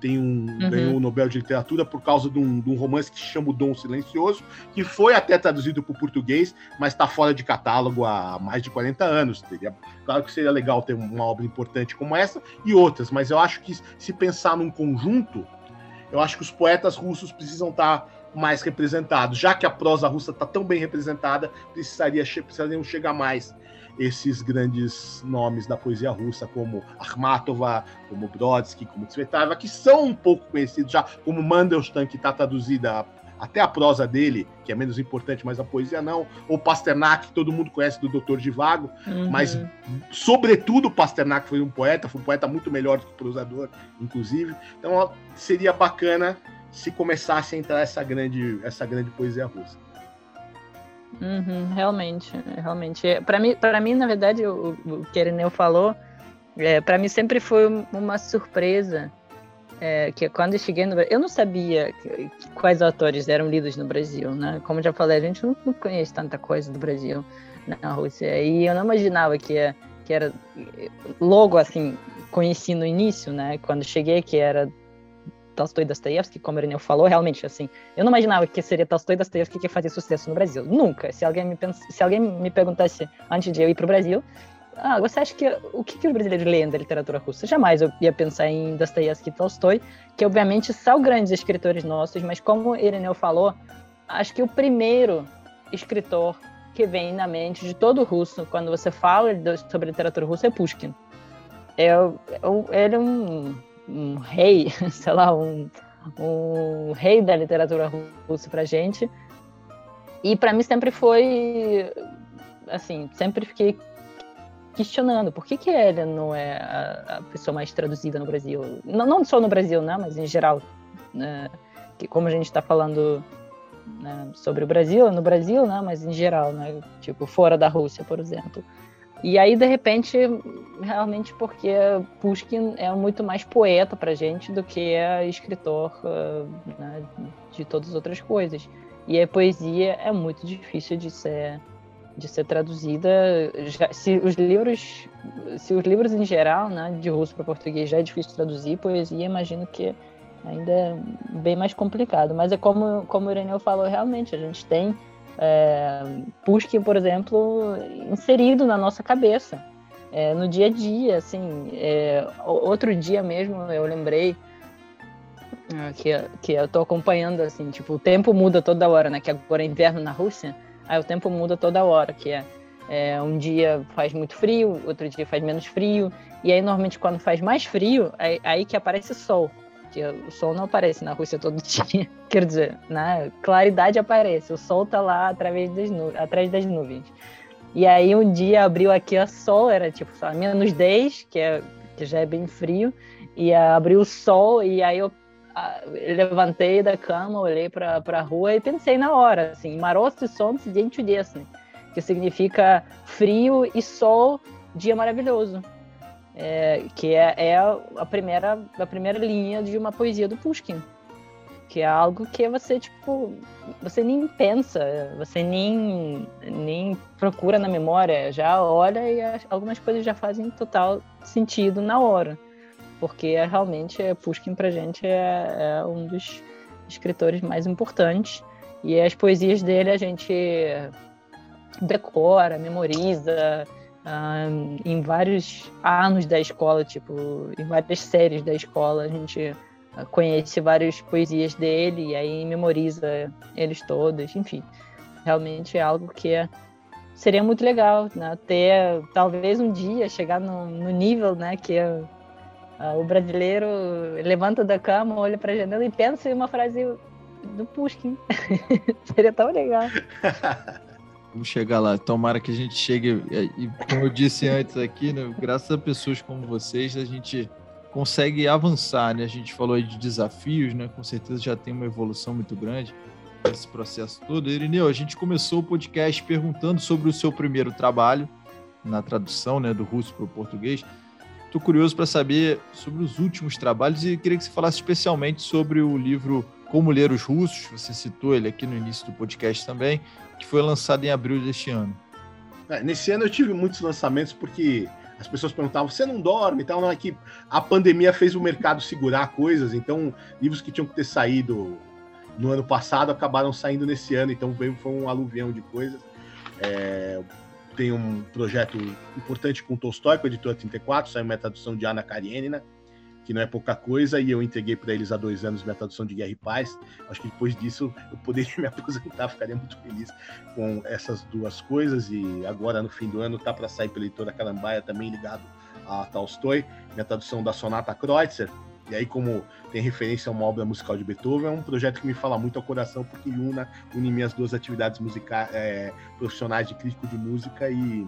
S3: tem um, uhum. ganhou o Nobel de Literatura por causa de um, de um, romance que se chama O Dom Silencioso, que foi até traduzido para o português, mas está fora de catálogo há mais de 40 anos. Teria, claro que seria legal ter uma obra importante como essa e outras, mas eu acho que se pensar num conjunto, eu acho que os poetas russos precisam estar tá mais representados. Já que a prosa russa está tão bem representada, precisaria, precisariam chegar mais esses grandes nomes da poesia russa, como Akhmatova, como Brodsky, como Tsvetava, que são um pouco conhecidos já, como Mandelstam, que está traduzida até a prosa dele, que é menos importante, mas a poesia não, ou Pasternak, que todo mundo conhece do Doutor de Vago, uhum. mas sobretudo Pasternak foi um poeta, foi um poeta muito melhor do que o prosador, inclusive. Então seria bacana se começasse a entrar essa grande, essa grande poesia russa.
S2: Uhum, realmente, realmente. Para mim, para mim, na verdade, o, o que Ireneu falou, é, para mim sempre foi uma surpresa. É, que quando eu cheguei no Brasil, eu não sabia quais autores eram lidos no Brasil, né? Como já falei, a gente não, não conhece tanta coisa do Brasil na Rússia. E eu não imaginava que, que era logo assim, conheci no início, né? Quando cheguei, que era Tolstói e Dostoiévski, como o Irineu falou, realmente, assim, eu não imaginava que seria Tolstói e Dostoiévski que ia fazer sucesso no Brasil. Nunca. Se alguém me, pens... Se alguém me perguntasse antes de eu ir para o Brasil, ah, você acha que o que, que os brasileiros leem da literatura russa? Jamais eu ia pensar em Dostoiévski e Tolstói, que obviamente são grandes escritores nossos, mas como Ireneu falou, acho que o primeiro escritor que vem na mente de todo russo quando você fala sobre literatura russa é Pushkin. É, é, ele é um, um rei, sei lá, um, um rei da literatura russa pra gente. E para mim sempre foi assim, sempre fiquei questionando por que, que ele não é a, a pessoa mais traduzida no Brasil. Não, não só no Brasil, né, mas em geral. Né, que como a gente está falando né, sobre o Brasil, no Brasil, né, mas em geral, né, tipo fora da Rússia, por exemplo. E aí, de repente, realmente porque Pushkin é muito mais poeta para gente do que é escritor uh, né, de todas as outras coisas. E a poesia é muito difícil de ser de ser traduzida. Já, se os livros, se os livros em geral, né, de russo para português já é difícil traduzir, poesia imagino que ainda é bem mais complicado. Mas é como como o Ireneu falou, realmente a gente tem é, Pushkin, por exemplo, inserido na nossa cabeça. É, no dia a dia, assim, é, outro dia mesmo eu lembrei é, que, que eu tô acompanhando, assim, tipo, o tempo muda toda hora, né, que agora é inverno na Rússia, Aí o tempo muda toda hora, que é, é, um dia faz muito frio, outro dia faz menos frio, e aí normalmente quando faz mais frio, aí, aí que aparece sol, porque o sol não aparece na Rússia todo dia. Quer dizer, né? claridade aparece, o sol tá lá através das nu atrás das nuvens. E aí um dia abriu aqui a sol, era tipo só menos 10, que, é, que já é bem frio, e abriu o sol, e aí eu a, levantei da cama, olhei para a rua e pensei na hora, assim, maroto e sol dente desse, assim", que significa frio e sol, dia maravilhoso. É, que é, é, a, primeira, a primeira linha de uma poesia do Pushkin. Que é algo que você, tipo, você nem pensa, você nem, nem procura na memória, já olha e algumas coisas já fazem total sentido na hora porque realmente Pushkin pra gente é, é, um dos escritores mais importantes e as poesias dele a gente decora, memoriza em vários anos da escola, tipo, em várias séries da escola a gente conhece várias poesias dele e aí memoriza eles todos, enfim, realmente é algo que é, seria muito legal, né? Ter talvez um dia chegar no, no nível, né, que é ah, o brasileiro levanta da cama, olha para a janela e pensa em uma frase do Pushkin. Seria tão legal.
S1: Vamos chegar lá. Tomara que a gente chegue. E como eu disse antes aqui, né, graças a pessoas como vocês, a gente consegue avançar, né? A gente falou aí de desafios, né? Com certeza já tem uma evolução muito grande nesse processo todo. Irineu, a gente começou o podcast perguntando sobre o seu primeiro trabalho na tradução, né, do russo para o português. Estou curioso para saber sobre os últimos trabalhos e queria que você falasse especialmente sobre o livro Como Ler os Russos, você citou ele aqui no início do podcast também, que foi lançado em abril deste ano.
S3: É, nesse ano eu tive muitos lançamentos porque as pessoas perguntavam: você não dorme e tal? Não, é que a pandemia fez o mercado segurar coisas, então livros que tinham que ter saído no ano passado acabaram saindo nesse ano, então veio, foi um aluvião de coisas. É, tem um projeto importante com Tolstói, com a editora 34, saiu uma tradução de Ana Karenina, que não é pouca coisa, e eu entreguei para eles há dois anos minha tradução de Guerra e Paz. Acho que depois disso eu poderia me aposentar, ficaria muito feliz com essas duas coisas. E agora, no fim do ano, tá para sair pela editora Calambaia, também ligado a Tolstói, minha tradução da Sonata Kreutzer, e aí, como tem referência a uma obra musical de Beethoven, é um projeto que me fala muito ao coração, porque una, une minhas duas atividades musicais, é, profissionais de crítico de música e,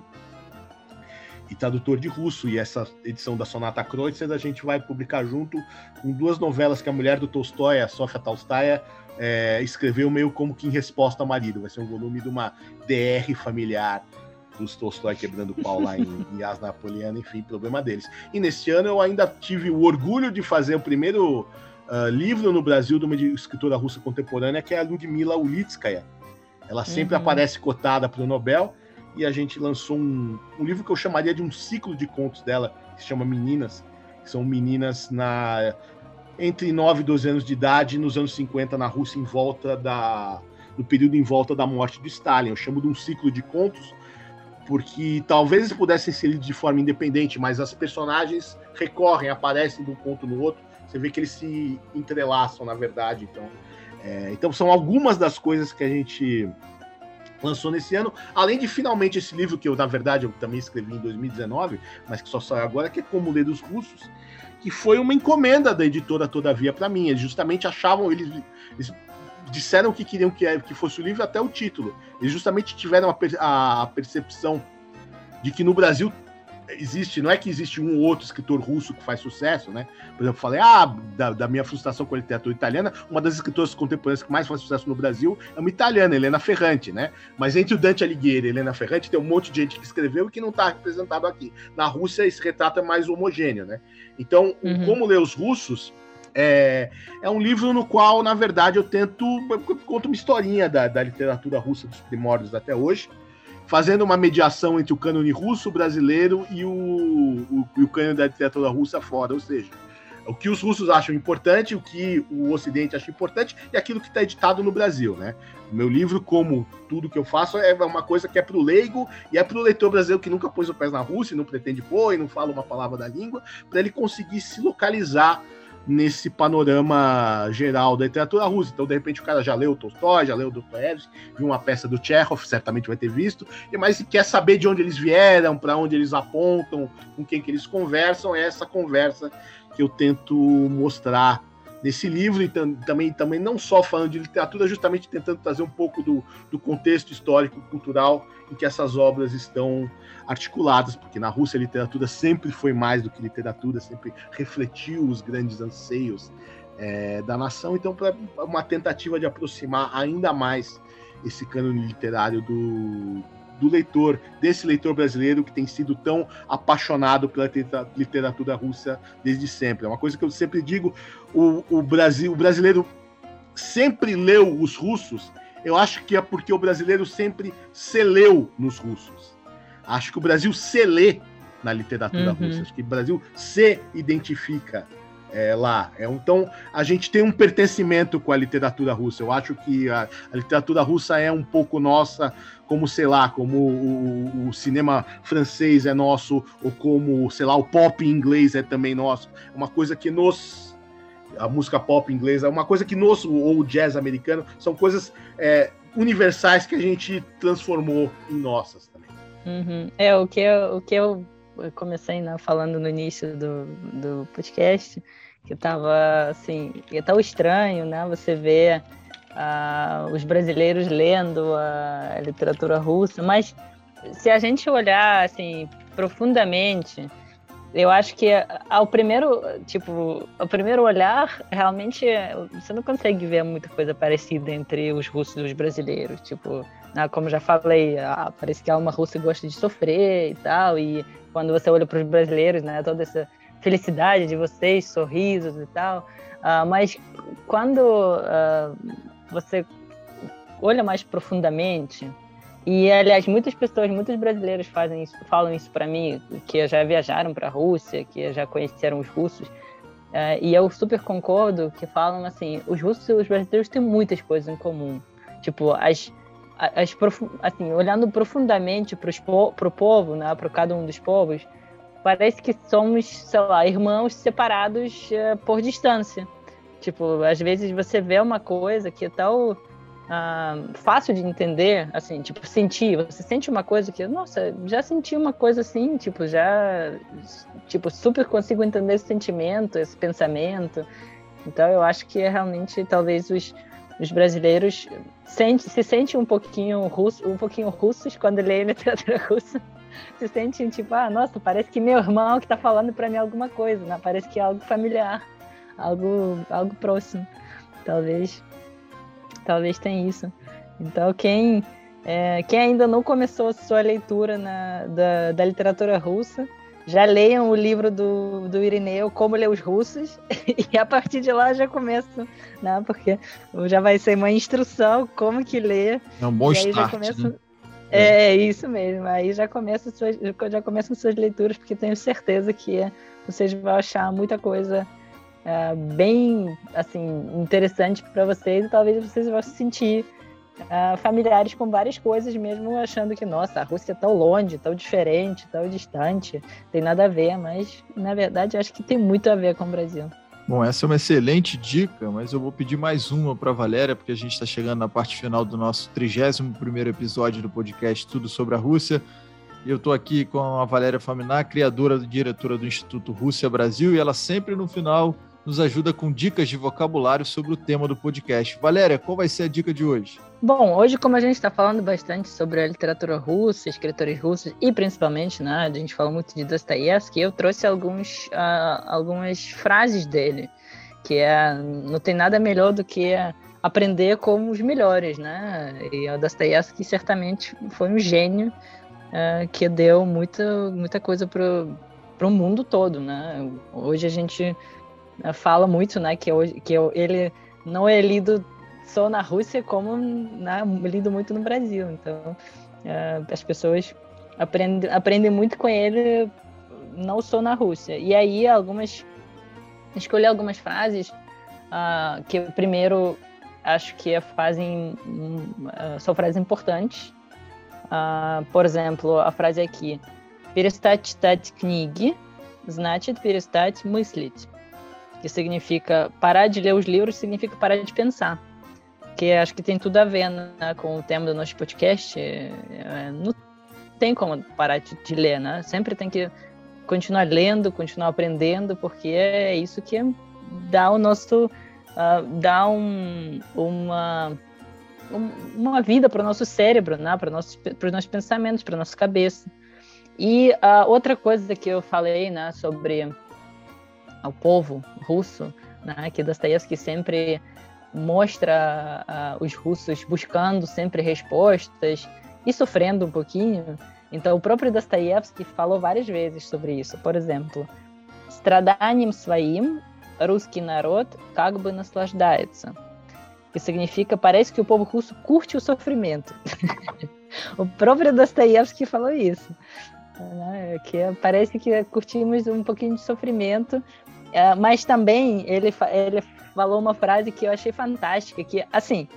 S3: e tradutor de russo. E essa edição da Sonata Kreutzer a gente vai publicar junto com duas novelas que a mulher do Tolstói, a Sofia Tolstaya, é, escreveu meio como que em resposta ao marido. Vai ser um volume de uma DR familiar dos Tolstói quebrando pau lá em, em As Napoleana, enfim, problema deles. E neste ano eu ainda tive o orgulho de fazer o primeiro uh, livro no Brasil de uma escritora russa contemporânea, que é a Ludmila Ulitskaya. Ela sempre uhum. aparece cotada para o Nobel, e a gente lançou um, um livro que eu chamaria de um ciclo de contos dela, que se chama Meninas, que são meninas na entre 9 e 12 anos de idade, nos anos 50, na Rússia, em volta da. no período em volta da morte de Stalin. Eu chamo de um ciclo de contos, porque talvez eles pudessem ser lidos de forma independente, mas as personagens recorrem, aparecem de um ponto no outro. Você vê que eles se entrelaçam, na verdade. Então, é, então são algumas das coisas que a gente lançou nesse ano, além de finalmente esse livro que eu, na verdade, eu também escrevi em 2019, mas que só saiu agora, que é Como Ler os Russos, que foi uma encomenda da editora Todavia para mim. Eles justamente achavam, eles, eles disseram que queriam que, que fosse o livro até o título. Eles justamente tiveram a, a percepção de que no Brasil existe, não é que existe um ou outro escritor russo que faz sucesso, né? Por exemplo, falei, ah, da, da, minha frustração com a literatura italiana, uma das escritoras contemporâneas que mais faz sucesso no Brasil é uma italiana, Helena Ferrante, né? Mas entre o Dante Alighieri e Helena Ferrante tem um monte de gente que escreveu e que não está representado aqui. Na Rússia esse retrato é mais homogêneo, né? Então, uhum. como ler os russos é, é um livro no qual, na verdade, eu tento. Eu conto uma historinha da, da literatura russa dos primórdios até hoje fazendo uma mediação entre o cânone russo brasileiro e o, o, o cânone da literatura russa fora, ou seja, o que os russos acham importante, o que o Ocidente acha importante e aquilo que está editado no Brasil, né? O meu livro, como tudo que eu faço, é uma coisa que é para o leigo e é para o leitor brasileiro que nunca pôs o pé na Rússia, não pretende pôr e não fala uma palavra da língua, para ele conseguir se localizar nesse panorama geral da literatura russa. Então, de repente, o cara já leu Tolstói, já leu Dostoiévski, viu uma peça do Chekhov, certamente vai ter visto, mas quer saber de onde eles vieram, para onde eles apontam, com quem que eles conversam, é essa conversa que eu tento mostrar nesse livro e também, também não só falando de literatura, justamente tentando trazer um pouco do, do contexto histórico, cultural em que essas obras estão articuladas, porque na Rússia a literatura sempre foi mais do que literatura, sempre refletiu os grandes anseios é, da nação. Então, para uma tentativa de aproximar ainda mais esse cânone literário do, do leitor, desse leitor brasileiro que tem sido tão apaixonado pela literatura russa desde sempre. É uma coisa que eu sempre digo: o, o Brasil, o brasileiro sempre leu os russos eu acho que é porque o brasileiro sempre se leu nos russos. Acho que o Brasil se lê na literatura uhum. russa. Acho que o Brasil se identifica é, lá. É, então, a gente tem um pertencimento com a literatura russa. Eu acho que a, a literatura russa é um pouco nossa, como, sei lá, como o, o, cinema francês é nosso, ou como, sei lá, o pop inglês é também nosso. É uma coisa que nos a música pop inglesa, uma coisa que nos, ou o jazz americano, são coisas é, universais que a gente transformou em nossas também.
S2: Uhum. É, o que o que eu comecei né, falando no início do, do podcast, que tava assim, é tão estranho, né, você ver uh, os brasileiros lendo a literatura russa, mas se a gente olhar, assim, profundamente, eu acho que ao primeiro, tipo, ao primeiro olhar, realmente você não consegue ver muita coisa parecida entre os russos e os brasileiros. Tipo, né, como já falei, ah, parece que a alma russa gosta de sofrer e tal. E quando você olha para os brasileiros, né, toda essa felicidade de vocês, sorrisos e tal. Uh, mas quando uh, você olha mais profundamente, e, aliás, muitas pessoas, muitos brasileiros fazem isso, falam isso para mim, que já viajaram para a Rússia, que já conheceram os russos. Uh, e eu super concordo que falam assim, os russos e os brasileiros têm muitas coisas em comum. Tipo, as, as assim, olhando profundamente para o povo, né, para cada um dos povos, parece que somos, sei lá, irmãos separados uh, por distância. Tipo, às vezes você vê uma coisa que é tal uh, fácil de entender, assim, tipo, sentir. Você sente uma coisa que, nossa, já senti uma coisa assim, tipo, já, tipo, super consigo entender esse sentimento, esse pensamento. Então, eu acho que é realmente, talvez, os, os brasileiros sente, se sentem um pouquinho russo, um pouquinho russos quando leem literatura russa. Se sentem tipo, ah, nossa, parece que meu irmão que está falando para mim alguma coisa, né? Parece que é algo familiar, algo, algo próximo. Talvez talvez tenha isso. Então, quem, é, quem ainda não começou a sua leitura na, da, da literatura russa, já leiam o livro do, do Irineu, Como Ler os Russos, e a partir de lá já começa, né? Porque já vai ser uma instrução como que ler.
S1: É um bom start,
S2: começa... né? É, é, isso mesmo. Aí já começa suas, já começam suas leituras, porque tenho certeza que vocês vão achar muita coisa é, bem assim interessante para vocês e talvez vocês vão se sentir uh, familiares com várias coisas, mesmo achando que, nossa, a Rússia é tão longe, tão diferente, tão distante, tem nada a ver, mas na verdade acho que tem muito a ver com o Brasil.
S1: Bom, essa é uma excelente dica, mas eu vou pedir mais uma para Valéria, porque a gente está chegando na parte final do nosso 31 episódio do podcast Tudo sobre a Rússia. Eu estou aqui com a Valéria Faminar, criadora e diretora do Instituto Rússia Brasil, e ela sempre no final nos ajuda com dicas de vocabulário sobre o tema do podcast. Valéria, qual vai ser a dica de hoje?
S2: Bom, hoje, como a gente está falando bastante sobre a literatura russa, escritores russos e principalmente, né, a gente fala muito de Dostoiévski, eu trouxe alguns, uh, algumas frases dele, que é não tem nada melhor do que aprender com os melhores, né? E o Dostoiévski certamente foi um gênio uh, que deu muita, muita coisa para o mundo todo, né? Hoje a gente fala muito, né, que, hoje, que ele não é lido só na Rússia, como né, lido muito no Brasil. Então, uh, as pessoas aprendem, aprendem muito com ele, não só na Rússia. E aí, algumas. Escolhi algumas frases uh, que, primeiro, acho que fazem, uh, são frases importantes. por exemplo, a frase aqui: Перестать читать книги значит перестать мыслить que significa parar de ler os livros, significa parar de pensar. Que acho que tem tudo a ver né, com o tema do nosso podcast. É, é, não tem como parar de, de, ler, né? Sempre tem que continuar lendo, continuar aprendendo, porque é isso que dá o nosso. Uh, dá um, uma, uma vida para o nosso cérebro, né? para os nossos pensamentos, para nossa cabeça. E uh, outra coisa que eu falei né, sobre ao povo russo, né, que Dostoiévski sempre mostra uh, os russos buscando sempre respostas e sofrendo um pouquinho. Então, o próprio Dostoiévski falou várias vezes sobre isso. Por exemplo, страданием своим русский народ как бы наслаждается. Que significa, parece que o povo russo curte o sofrimento. o próprio Dostoiévski falou isso. Né? Que parece que curtimos um pouquinho de sofrimento, é, mas também ele, ele falou uma frase que eu achei fantástica, que assim,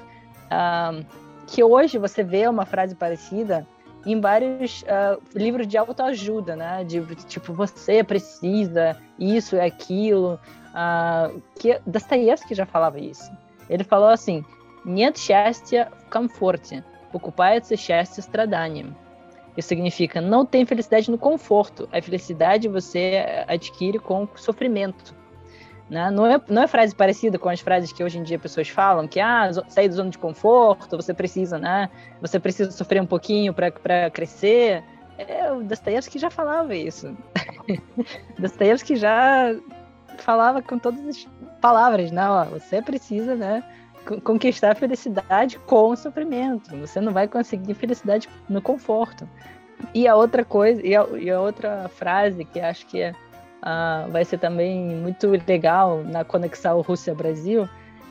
S2: uh, que hoje você vê uma frase parecida em vários uh, livros de autoajuda, né? De tipo, você precisa isso e aquilo. Uh, que Dostoiévski já falava isso. Ele falou assim: Нет счастья в комфорте, покупается счастье страданием. Isso significa não tem felicidade no conforto. A felicidade você adquire com sofrimento. Né? Não, é, não é frase parecida com as frases que hoje em dia pessoas falam, que ah, sair da zona de conforto, você precisa, né? Você precisa sofrer um pouquinho para crescer. É, o Dostoiévski já falava isso. Dostoiévski já falava com todas as palavras, né? Ó, você precisa, né? conquistar a felicidade com o sofrimento. Você não vai conseguir felicidade no conforto. E a outra coisa, e a, e a outra frase que acho que é, uh, vai ser também muito legal na conexão Rússia-Brasil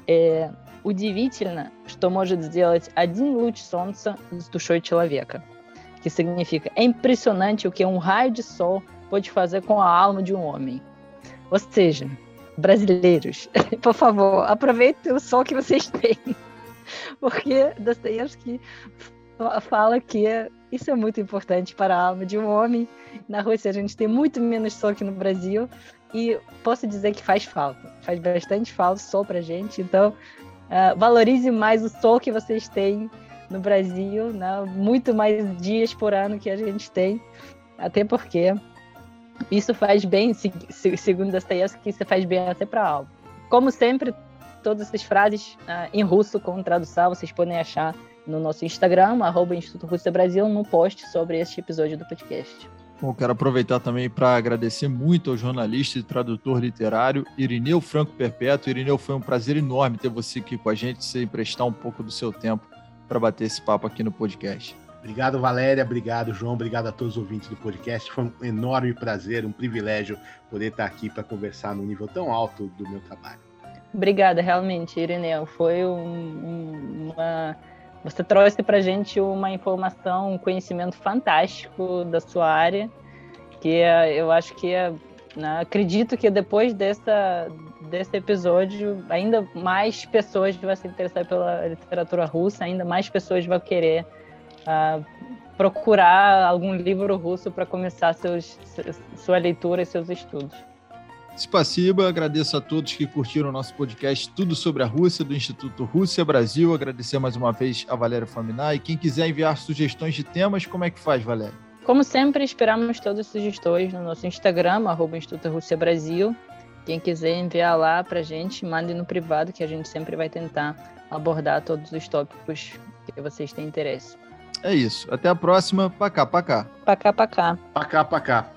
S2: é Удивительно, что может сделать один луч солнца с душой человека. Que significa, é impressionante o que um raio de sol pode fazer com a alma de um homem. Ou seja, brasileiros, por favor, aproveitem o sol que vocês têm. Porque Dostoiévski fala que isso é muito importante para a alma de um homem. Na Rússia a gente tem muito menos sol que no Brasil e posso dizer que faz falta. Faz bastante falta sol para gente. Então, uh, valorize mais o sol que vocês têm no Brasil, né? muito mais dias por ano que a gente tem. Até porque isso faz bem, segundo Dostoiévski, isso faz bem até para a alma. Como sempre, todas essas frases uh, em russo com tradução vocês podem achar no nosso Instagram, arroba Instituto Rússia Brasil, no post sobre este episódio do podcast.
S1: Bom, quero aproveitar também para agradecer muito ao jornalista e tradutor literário Irineu Franco Perpétuo. Irineu, foi um prazer enorme ter você aqui com a gente, se emprestar um pouco do seu tempo para bater esse papo aqui no podcast.
S3: Obrigado, Valéria. Obrigado, João. Obrigado a todos os ouvintes do podcast. Foi um enorme prazer, um privilégio poder estar aqui para conversar num nível tão alto do meu trabalho.
S2: Obrigada, realmente, Irineu. Foi um, uma. Você trouxe para gente uma informação, um conhecimento fantástico da sua área, que eu acho que Né? Acredito que depois dessa, desse episódio, ainda mais pessoas vão se interessar pela literatura russa, ainda mais pessoas vão querer uh, procurar algum livro russo para começar seus, sua leitura e seus estudos.
S1: Spasiba, agradeço a todos que curtiram o nosso podcast Tudo sobre a Rússia, do Instituto Rússia Brasil. Agradecer mais uma vez a Valéria Faminar. E quem quiser enviar sugestões de temas, como é que faz, Valéria?
S2: Como sempre, esperamos todas as sugestões no nosso Instagram, arroba Instituto Rússia Brasil. Quem quiser enviar lá para a gente, mande no privado, que a gente sempre vai tentar abordar todos os tópicos que vocês têm interesse.
S1: É isso. Até a próxima. Pacá, pacá.
S2: Pacá, pacá.
S3: Pacá, pacá.